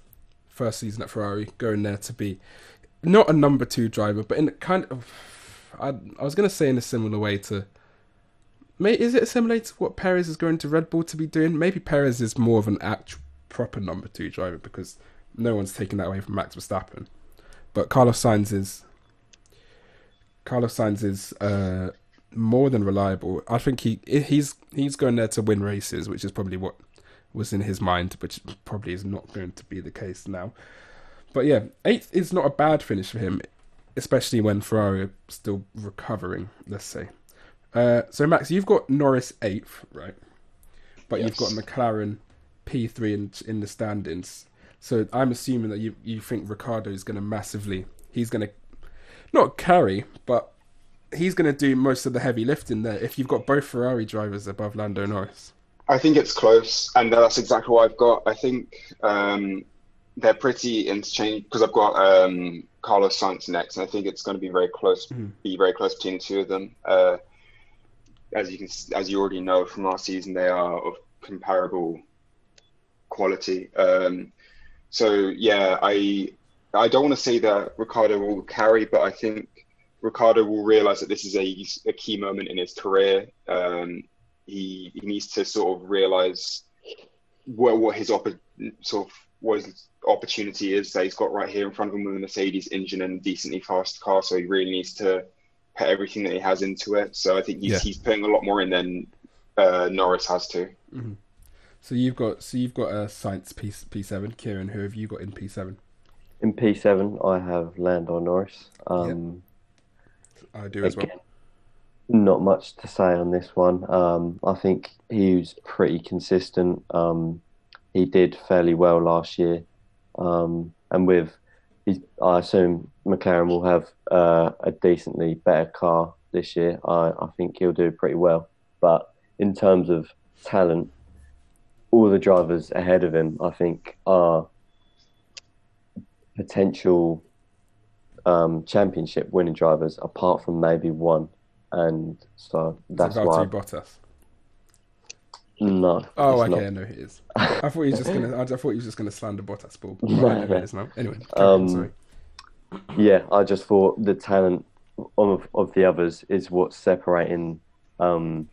first season at Ferrari, going there to be not a number two driver, but in kind of, I, I was going to say in a similar way to, may is it similar to what Perez is going to Red Bull to be doing? Maybe Perez is more of an actual proper number two driver because no one's taking that away from Max Verstappen, but Carlos Sainz is. Carlos Sainz is uh, more than reliable. I think he he's he's going there to win races, which is probably what was in his mind, which probably is not going to be the case now. But yeah, eighth is not a bad finish for him, especially when Ferrari are still recovering. Let's say. Uh, so Max, you've got Norris eighth, right? But you've got McLaren P three in in the standings. So I'm assuming that you you think Ricciardo is going to massively. He's going to not carry, but he's going to do most of the heavy lifting there. If you've got both Ferrari drivers above Lando Norris, I think it's close, and that's exactly what I've got. I think um, they're pretty interchangeable because I've got um, Carlos Sainz next, and I think it's going to be very close, Mhm. be very close between the two of them. Uh, as you can, as you already know from last season, they are of comparable quality. Um, so yeah, I I don't want to say that Ricciardo will carry, but I think Ricciardo will realize that this is a, a key moment in his career. Um, he he needs to sort of realize what what his oppo- sort of what his opportunity is that he's got right here in front of him with a Mercedes engine and a decently fast car. So he really needs to put everything that he has into it. So I think he's Yeah. he's putting a lot more in than uh, Norris has to. so you've got so you've got a Sainz P P seven. Kieran, who have you got in P seven? In P7, I have Lando Norris. Um, I do as well. Not much to say on this one. Um, I think he was pretty consistent. Um, he did fairly well last year, um, and with, I assume McLaren will have uh, a decently better car this year. I, I think he'll do pretty well. But in terms of talent, all the drivers ahead of him, I think, are potential um, championship winning drivers, apart from maybe one. And so that's it's why. Bottas. No. Oh, okay, not. I know he is. I thought he was just gonna. I thought he was just gonna slander Bottas, but No, no. it is now. Anyway, Um, sorry. Yeah, I just thought the talent of of the others is what's separating um,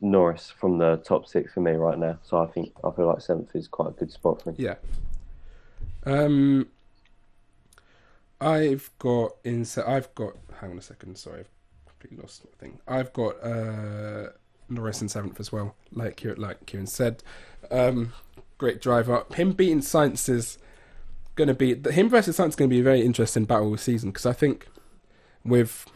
Norris from the top six for me right now. So I think I feel like seventh is quite a good spot for him. Yeah. Um, I've got in. I've got. Hang on a second. Sorry, I've completely lost my thing. I've got uh, Norris in seventh as well. Like Kieran, like Kieran said, um, great driver. Him beating Sainz is going to be him versus Sainz is going to be a very interesting battle this season because I think with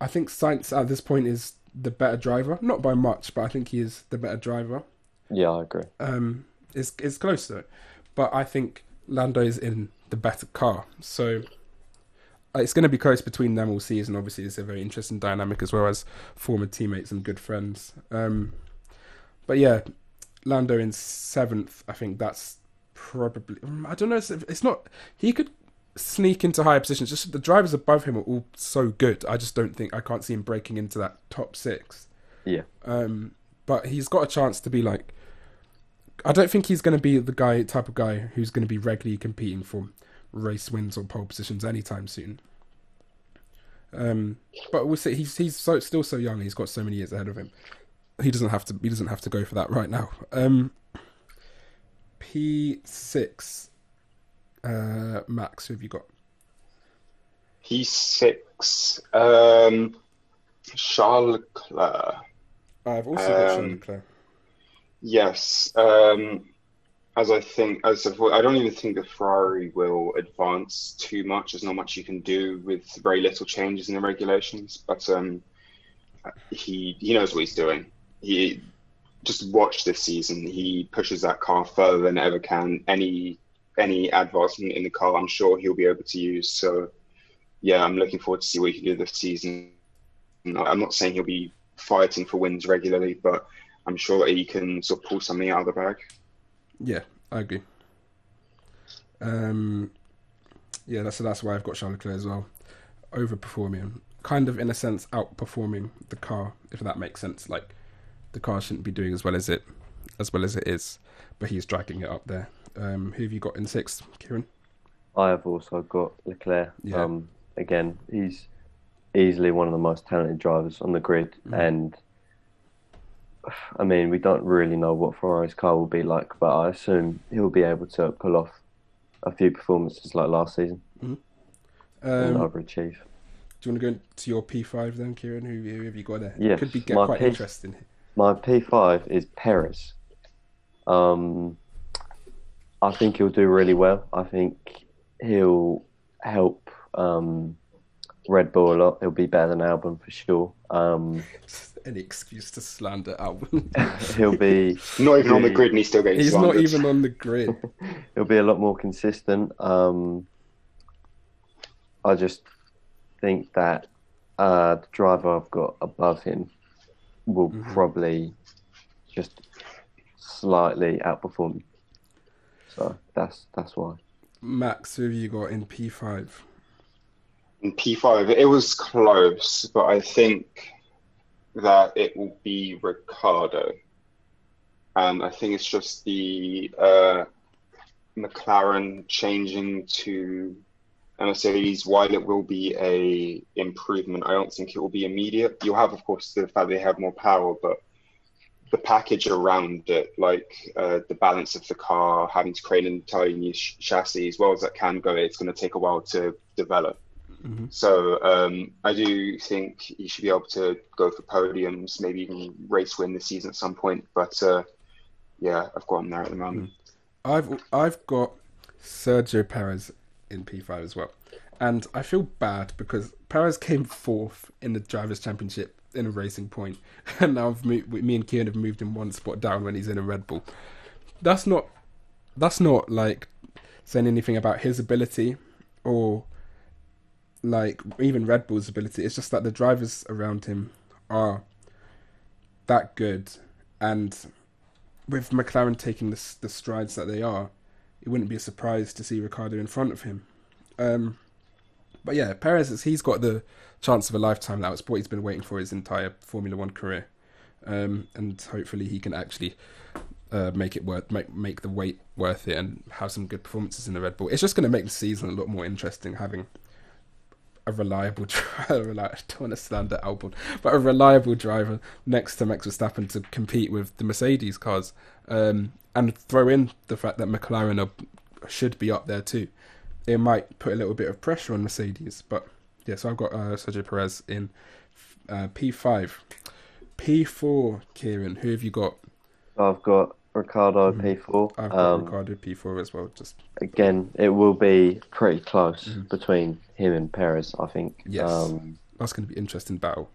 I think Sainz at this point is the better driver, not by much, but I think he is the better driver. Yeah, I agree. Um, it's it's close though, but I think Lando is in the better car, so it's going to be close between them all season. Obviously, it's a very interesting dynamic as well as former teammates and good friends. Um, but yeah, Lando in seventh. I think that's probably. Mm, I don't know. It's, it's not. He could sneak into higher positions. Just the drivers above him are all so good. I just don't think I can't see him breaking into that top six. Yeah. Um, but he's got a chance to be like. I don't think he's going to be the guy type of guy who's going to be regularly competing for race wins or pole positions anytime soon. Um, but we'll see. He's he's so still so young. He's got so many years ahead of him. He doesn't have to. He doesn't have to go for that right now. Um, P six. Uh, Max, who have you got? P six. Um, Charles Leclerc. I've also got Charles Um, Leclerc. Yes. Um, as I think, as of, I don't even think the Ferrari will advance too much. There's not much you can do with very little changes in the regulations. But um, he he knows what he's doing. He just watch this season. He pushes that car further than ever can. Any any advancement in the car, I'm sure he'll be able to use. So yeah, I'm looking forward to see what he can do this season. I'm not saying he'll be fighting for wins regularly, but I'm sure that he can sort of pull something out of the bag. Yeah, I agree. Um, yeah, that's that's why I've got Charles Leclerc as well, overperforming, kind of in a sense outperforming the car, if that makes sense. Like the car shouldn't be doing as well as it as well as it is, but he's dragging it up there. Um, who have you got in sixth, Kieran? I have also got Leclerc. Yeah. Um, again, he's easily one of the most talented drivers on the grid, Mhm. and I mean, we don't really know what Ferrari's car will be like, but I assume he'll be able to pull off a few performances like last season and Um, overachieve. do you want to go into your P five then, Kieran? Who, who have you got there? Yes, Could be get quite P- interesting. My P5 is Perez. Um, I think he'll do really well. I think he'll help um, Red Bull a lot. He'll be better than Albon for sure. Um, Any excuse to slander Albon. he'll be Not even on the grid, and he's still getting He's not even on the grid. he'll be a lot more consistent. Um, I just think that uh, the driver I've got above him will Mhm. probably just slightly outperform. So that's that's why. Max, who have you got in P five? In P5, it was close, but I think that it will be Ricciardo. And I think it's just the uh, McLaren changing to a Mercedes. While it will be a improvement, I don't think it will be immediate. You'll have, of course, the fact they have more power, but the package around it, like uh, the balance of the car, having to create an entirely new sh- chassis, as well as that can go, it's going to take a while to develop. Hmm So um, I do think he should be able to go for podiums, maybe even race win this season at some point. But uh, yeah, I've got him there at the moment. I've I've got Sergio Perez in P5 as well, and I feel bad because Perez came fourth in the drivers' championship in a racing point, and now moved, me and Kieran have moved him one spot down when he's in a Red Bull. That's not that's not like saying anything about his ability or like even Red Bull's ability. It's just that the drivers around him are that good, and with McLaren taking the, the strides that they are, it wouldn't be a surprise to see Ricciardo in front of him. Um, but yeah, Perez, he's got the chance of a lifetime. That was what he's been waiting for his entire Formula One career, um, and hopefully he can actually uh, make it worth make make the wait worth it and have some good performances in the Red Bull. It's just going to make the season a lot more interesting having a reliable driver. I don't want to slander Albon, but a reliable driver next to Max Verstappen to compete with the Mercedes cars, um, and throw in the fact that McLaren are should be up there too. It might put a little bit of pressure on Mercedes, but yeah. So I've got uh, Sergio Perez in uh, P five, P four. Kieran, who have you got? I've got Ricciardo P4. Mm-hmm. I've got Um, Ricciardo P four as well. Just again, it will be pretty close between him and Perez. I think. Yes. Um, that's going to be an interesting battle.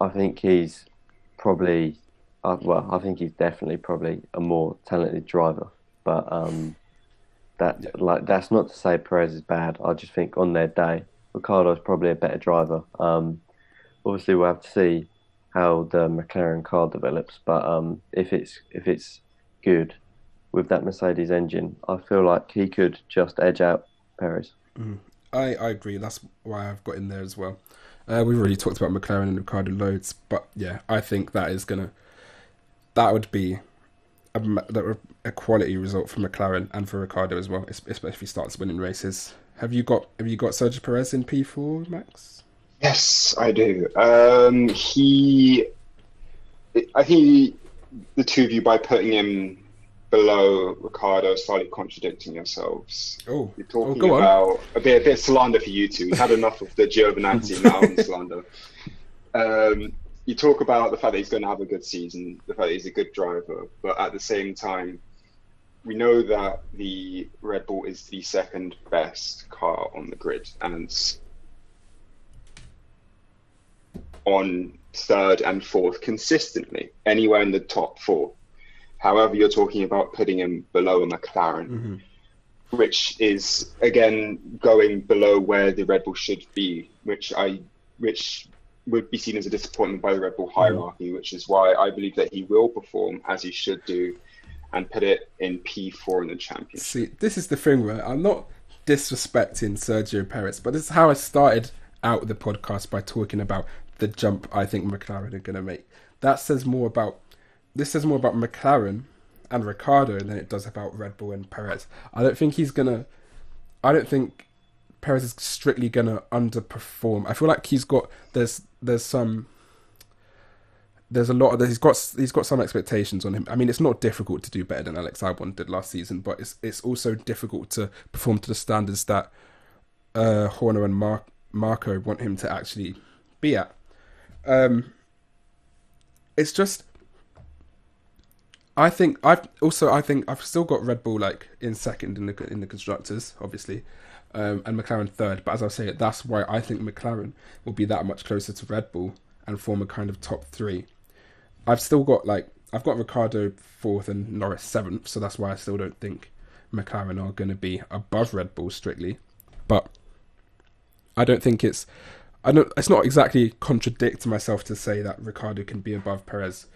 I think he's probably, uh, well, I think he's definitely probably a more talented driver. But um, that Yeah. like that's not to say Perez is bad. I just think on their day, Ricciardo's probably a better driver. Um, obviously, we'll have to see how the McLaren car develops. But um, if it's if it's good with that Mercedes engine, I feel like he could just edge out Perez. I, I agree. That's why I've got in there as well. Uh, we've already talked about McLaren and Ricciardo loads, but yeah, I think that is gonna that would be a, a quality result for McLaren and for Ricciardo as well, especially if he starts winning races. Have you got Have you got Sergio Perez in P four, Max? Yes, I do. Um, he, I think the two of you by putting him below Ricciardo slightly contradicting yourselves. Oh, You're oh talking on. about a bit, a bit of slander for you two. We've had enough of the Giovinazzi now and slander. Um, you talk about the fact that he's going to have a good season, the fact that he's a good driver, but at the same time, we know that the Red Bull is the second best car on the grid, and on third and fourth consistently, anywhere in the top four. However, you're talking about putting him below a McLaren hmm which is again going below where the Red Bull should be, which I which would be seen as a disappointment by the Red Bull hierarchy, which is why I believe that he will perform as he should do and put it in P4 in the championship. See, this is the thing where I'm not disrespecting Sergio Perez, but this is how I started out the podcast by talking about the jump I think McLaren are going to make. That says more about this says more about McLaren and Ricciardo than it does about Red Bull and Perez. I don't think he's gonna. I don't think Perez is strictly gonna underperform. I feel like he's got there's there's some there's a lot of he's got he's got some expectations on him. I mean, it's not difficult to do better than Alex Albon did last season, but it's it's also difficult to perform to the standards that uh, Horner and Mar- Marko want him to actually be at. Um, it's just I think I've also I think I've still got Red Bull like in second in the in the constructors, obviously, um, and McLaren third. But as I say, that's why I think McLaren will be that much closer to Red Bull and form a kind of top three. I've still got like I've got Ricciardo fourth and Norris seventh, so that's why I still don't think McLaren are going to be above Red Bull strictly. But I don't think it's I don't it's not exactly contradict myself to say that Ricciardo can be above Perez,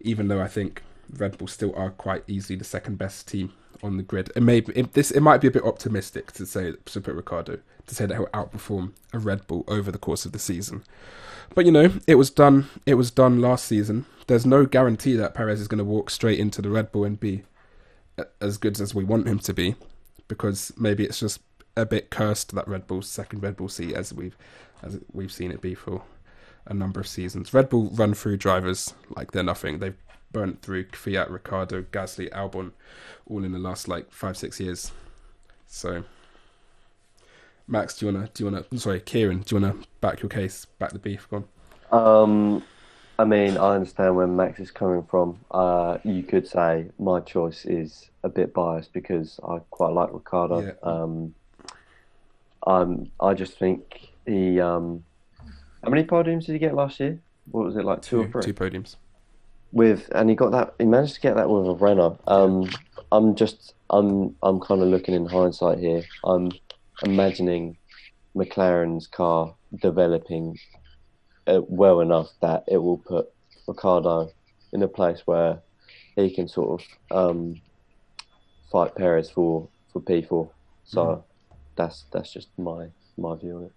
even though I think Red Bull still are quite easily the second best team on the grid. It may it, this it might be a bit optimistic to say to put Ricciardo to say that he'll outperform a Red Bull over the course of the season. But you know, it was done. It was done last season. There's no guarantee that Perez is going to walk straight into the Red Bull and be as good as we want him to be, because maybe it's just a bit cursed that Red Bull's second Red Bull seat as we've as we've seen it be for a number of seasons. Red Bull run through drivers like they're nothing. They've burnt through Kvyat, Ricciardo, Gasly, Albon, all in the last like five six years. So, Max, do you wanna do you wanna sorry, Kieran, do you wanna back your case, back the beef? Go on. Um, I mean, I understand where Max is coming from. Uh, you could say my choice is a bit biased because I quite like Ricciardo. Yeah. Um, um, I just think he. Um, how many podiums did he get last year? What was it like two, or three? two podiums. with and he got that he managed to get that with a Renault. Um, I'm just I'm I'm kind of looking in hindsight here. I'm imagining McLaren's car developing uh, well enough that it will put Ricciardo in a place where he can sort of um, fight Perez for for P4. So Mhm. that's that's just my my view on it.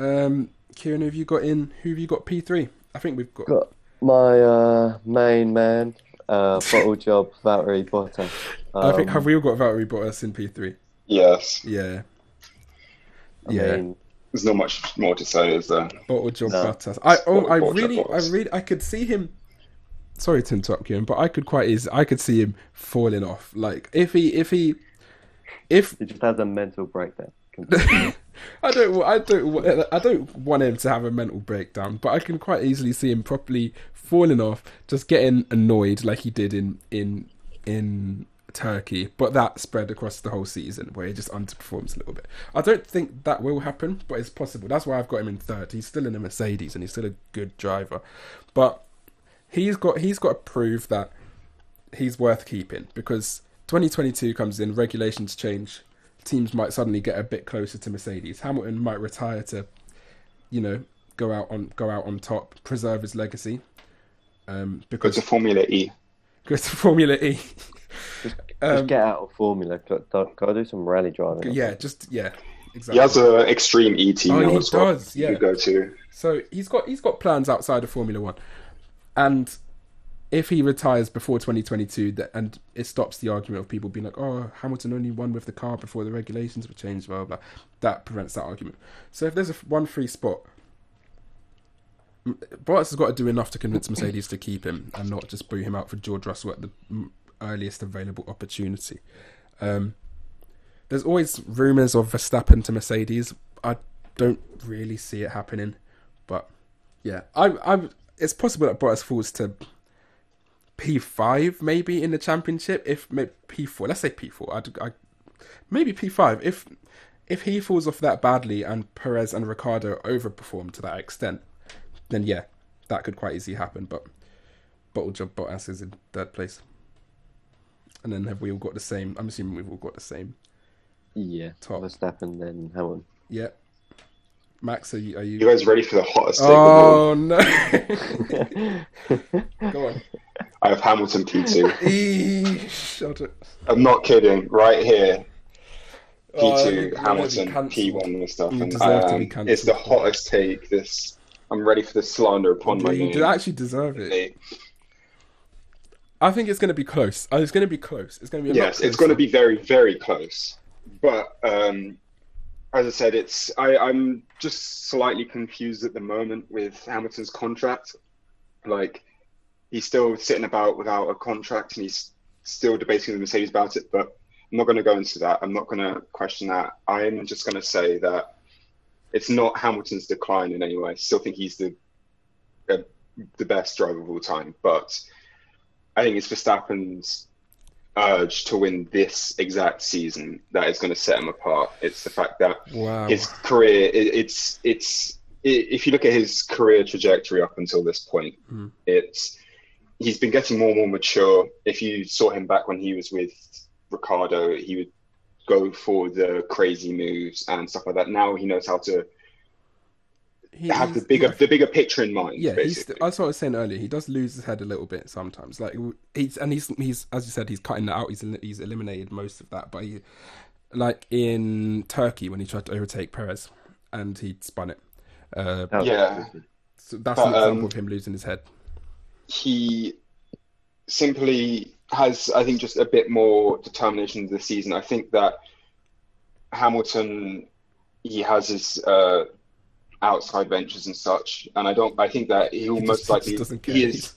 Um, Kieran, who have you got in? Who have you got P three? I think we've got. Got my uh, main man, uh, bottle job, Valtteri Bottas. I think Um, have we all got Valtteri Bottas in P three? Yes, Yeah, I yeah. mean, there's not much more to say, is there? Bottle job No. Bottas. I oh I Bottle job really I Bottas. really I could see him. Sorry to interrupt Kieran, but I could quite easy I could see him falling off. Like if he if he if He just has a mental breakdown. I don't, I don't, I don't want him to have a mental breakdown, but I can quite easily see him properly falling off, just getting annoyed like he did in in in Turkey. But that spread across the whole season, where he just underperforms a little bit. I don't think that will happen, but it's possible. That's why I've got him in third. He's still in a Mercedes, and he's still a good driver, but he's got he's got to prove that he's worth keeping because 2022 comes in, regulations change teams might suddenly get a bit closer to Mercedes. Hamilton might retire to, you know, go out on go out on top, preserve his legacy. Um, Go because to Formula E. go to Formula E. Just Um, get out of Formula. Go, go- go do some rally driving. yeah, just yeah, He has an extreme E team Oh, he as well. does, yeah. You go to. So he's got he's got plans outside of Formula One, and if he retires before 2022, that and it stops the argument of people being like, "Oh, Hamilton only won with the car before the regulations were changed," blah blah. blah. That prevents that argument. So if there's a one free spot, Bottas has got to do enough to convince Mercedes to keep him and not just boo him out for George Russell at the earliest available opportunity. Um, there's always rumours of Verstappen to Mercedes. I don't really see it happening, but yeah, I'm. I'm. It's possible that Bottas falls to P5 maybe in the championship. If maybe P4, let's say P4. I'd, I maybe P5 if if he falls off that badly and Perez and Ricciardo overperform to that extent, then yeah, that could quite easily happen. But Bottle Job Bottas is in third place. And then have we all got the same? I'm assuming we've all got the same. Yeah. Top. Verstappen, then Hamilton. Yeah. Max, are you? Are You you? guys ready for the hottest take of oh, all? Oh no! Go on. I have Hamilton P2. Eee, shut it. I'm not kidding. Right here, Oh, P2, you- you're gonna be Hamilton. P1 and stuff. You And deserve to be um, it's the hottest take. This I'm ready for the slander upon my You name. do actually deserve it. I think it's going to be close. Oh, it's going to be close. It's going to be a Yes, it's going to be very, very close. But um, as I said, it's I, I'm just slightly confused at the moment with Hamilton's contract. Like he's still sitting about without a contract, and he's still debating with Mercedes about it. But I'm not going to go into that. I'm not going to question that. I'm just going to say that it's not Hamilton's decline in any way. I still think he's the uh, the best driver of all time, but I think it's Verstappen's urge to win this exact season that is going to set him apart. It's the fact that Wow. his career, it, it's it's if you look at his career trajectory up until this point, Mhm. it's he's been getting more and more mature. If you saw him back when he was with Ricciardo, he would go for the crazy moves and stuff like that. Now he knows how to He- have the bigger yeah. the bigger picture in mind. Yeah, he's, that's what I was saying earlier. He does lose his head a little bit sometimes. Like he's and he's he's as you said, he's cutting that out. He's he's eliminated most of that. But he, like in Turkey when he tried to overtake Perez and he spun it. Uh, Yeah. so that's an example um, of him losing his head. He simply has, I think, just a bit more determination this season. I think that Hamilton, he has his uh, outside ventures and such, and I don't. I think that he'll He most likely he is.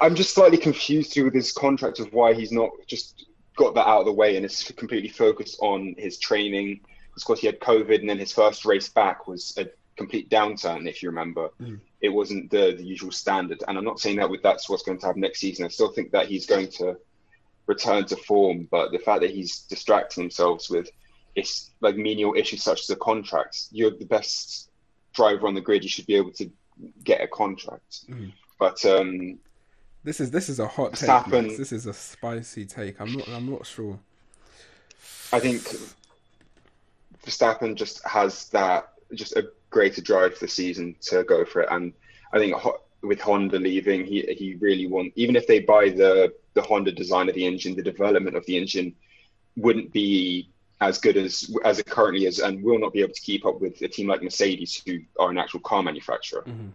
I'm just slightly confused through with his contract of why he's not just got that out of the way and is completely focused on his training. Of course, he had COVID, and then his first race back was a complete downturn, if you remember. Mm. It wasn't the, the usual standard. And I'm not saying that with that's what's going to happen next season. I still think that he's going to return to form, but the fact that he's distracting himself with it's like menial issues such as the contracts. You're the best driver on the grid. You should be able to get a contract. Mm. But um, This is this is a hot take. Verstappen- This is a spicy take. I'm not I'm not sure. I think Verstappen just has that just a greater drive for the season to go for it, and I think with Honda leaving, he he really want even if they buy the the Honda design of the engine, the development of the engine wouldn't be as good as as it currently is, and will not be able to keep up with a team like Mercedes, who are an actual car manufacturer. Mhm.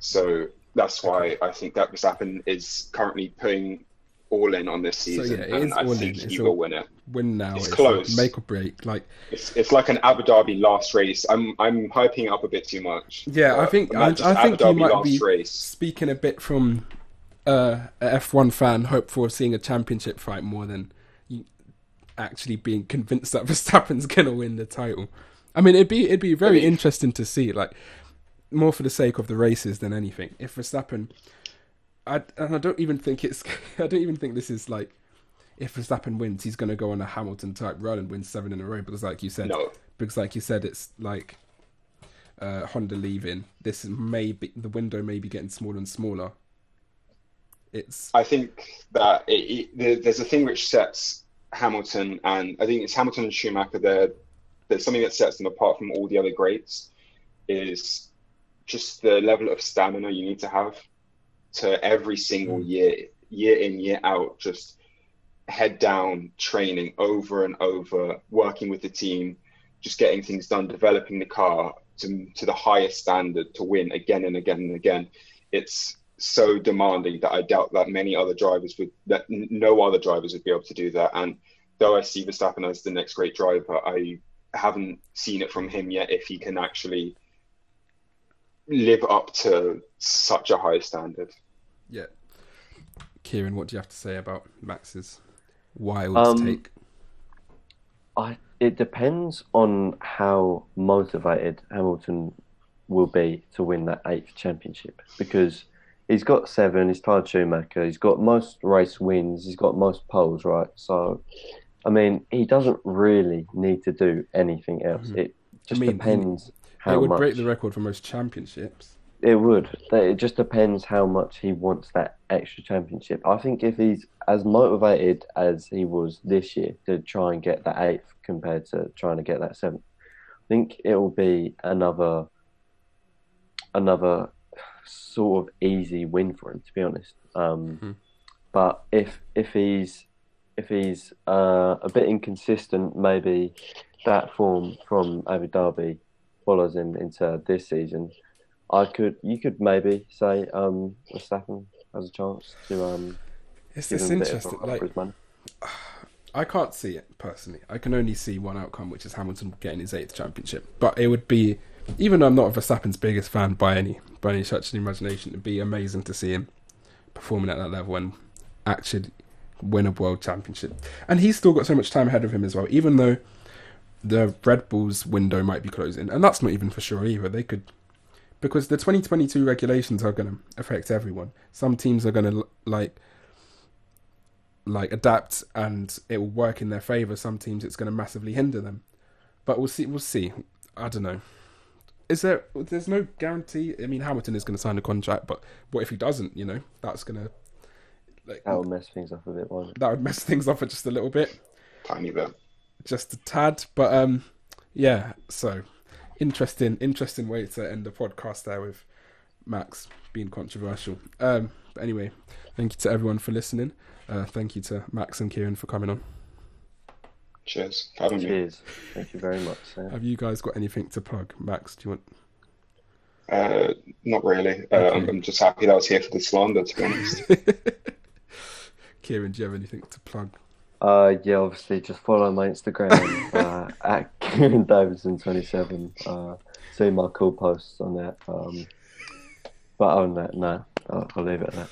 So that's why I think that Verstappen is currently putting all in on this season, yeah, it and is I think in. he It's will win it. Win now. It's It's, close. make or break. Like It's it's like an Abu Dhabi last race. I'm I'm hyping up a bit too much. Yeah, I think- I- I think you might be- race. speaking a bit from uh, a F1 fan, hope for seeing a championship fight more than actually being convinced that Verstappen's gonna win the title. I mean, it'd be it'd be very Really? interesting to see, like more for the sake of the races than anything. If Verstappen, I and I don't even think it's I don't even think this is like if Verstappen wins, he's gonna go on a Hamilton type run and win seven in a row. Because like you said, No, because like you said, it's like uh, Honda leaving. This may be the window may be getting smaller and smaller. It's I think that it, it, there's a thing which sets Hamilton and I think it's Hamilton and Schumacher. There, there's something that sets them apart from all the other greats is just the level of stamina you need to have to every single mm. year, year in year out, just head down training over and over, working with the team, just getting things done, developing the car to to the highest standard to win again and again and again. It's so demanding that I doubt that many other drivers would, that no other drivers would be able to do that. And though I see Verstappen as the next great driver, I haven't seen it from him yet if he can actually live up to such a high standard. Yeah. Kieran, what do you have to say about Max's wild Um, take? I it depends on how motivated Hamilton will be to win that eighth championship because he's got seven, he's tied Schumacher, he's got most race wins, he's got most poles, right? So, I mean, he doesn't really need to do anything else. Mhm. It just mean, he- depends how It would much break the record for most championships. It would. It just depends how much he wants that extra championship. I think if he's as motivated as he was this year to try and get that eighth compared to trying to get that seventh, I think it will be another another sort of easy win for him, to be honest. Um, Mhm. But if if he's if he's uh, a bit inconsistent, maybe that form from Abu Dhabi follows him into this season. I could, you could maybe say um, Verstappen has a chance to um, It's give it's him a bit of a interesting. Like for his money. I can't see it personally. I can only see one outcome, which is Hamilton getting his eighth championship. But it would be, even though I'm not Verstappen's biggest fan by any by any stretch of the imagination, it'd be amazing to see him performing at that level and actually win a world championship. And he's still got so much time ahead of him as well, even though the Red Bull's window might be closing, and that's not even for sure either. They could. Because the 2022 regulations are going to affect everyone. Some teams are going to like like adapt and it will work in their favor. Some teams it's going to massively hinder them. But we'll see. We'll see. I don't know. Is there? There's no guarantee. I mean, Hamilton is going to sign a contract, but what if he doesn't? You know, that's going to like That would mess things up a bit, won't it? that would mess things up just a little bit, Tiny bit. just a tad. But um, yeah. So interesting, interesting way to end the podcast there with Max being controversial. Um, but anyway, thank you to everyone for listening. Uh, thank you to Max and Kieran for coming on. Cheers. for having me. Cheers. Thank you very much. Sam. Have you guys got anything to plug? Max, do you want? Uh, not really. Uh, Okay. I'm, I'm just happy that I was here for the slander, to be honest. Kieran, do you have anything to plug? Uh, yeah, obviously, just follow my Instagram uh, at Kieran Davison twenty seven. Uh, see my cool posts on that. Um, but on that, no, I'll, I'll leave it at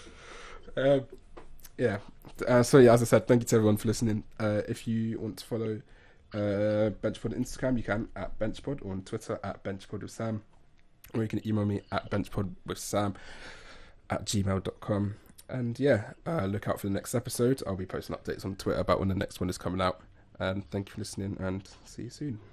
that. Um, yeah. Uh, so yeah, as I said, thank you to everyone for listening. Uh, if you want to follow uh, Benchpod on Instagram, you can at Benchpod or on Twitter at Benchpod with Sam, or you can email me at Benchpod with Sam at gmail.com. And yeah, uh, look out for the next episode. I'll be posting updates on Twitter about when the next one is coming out. And thank you for listening, and see you soon.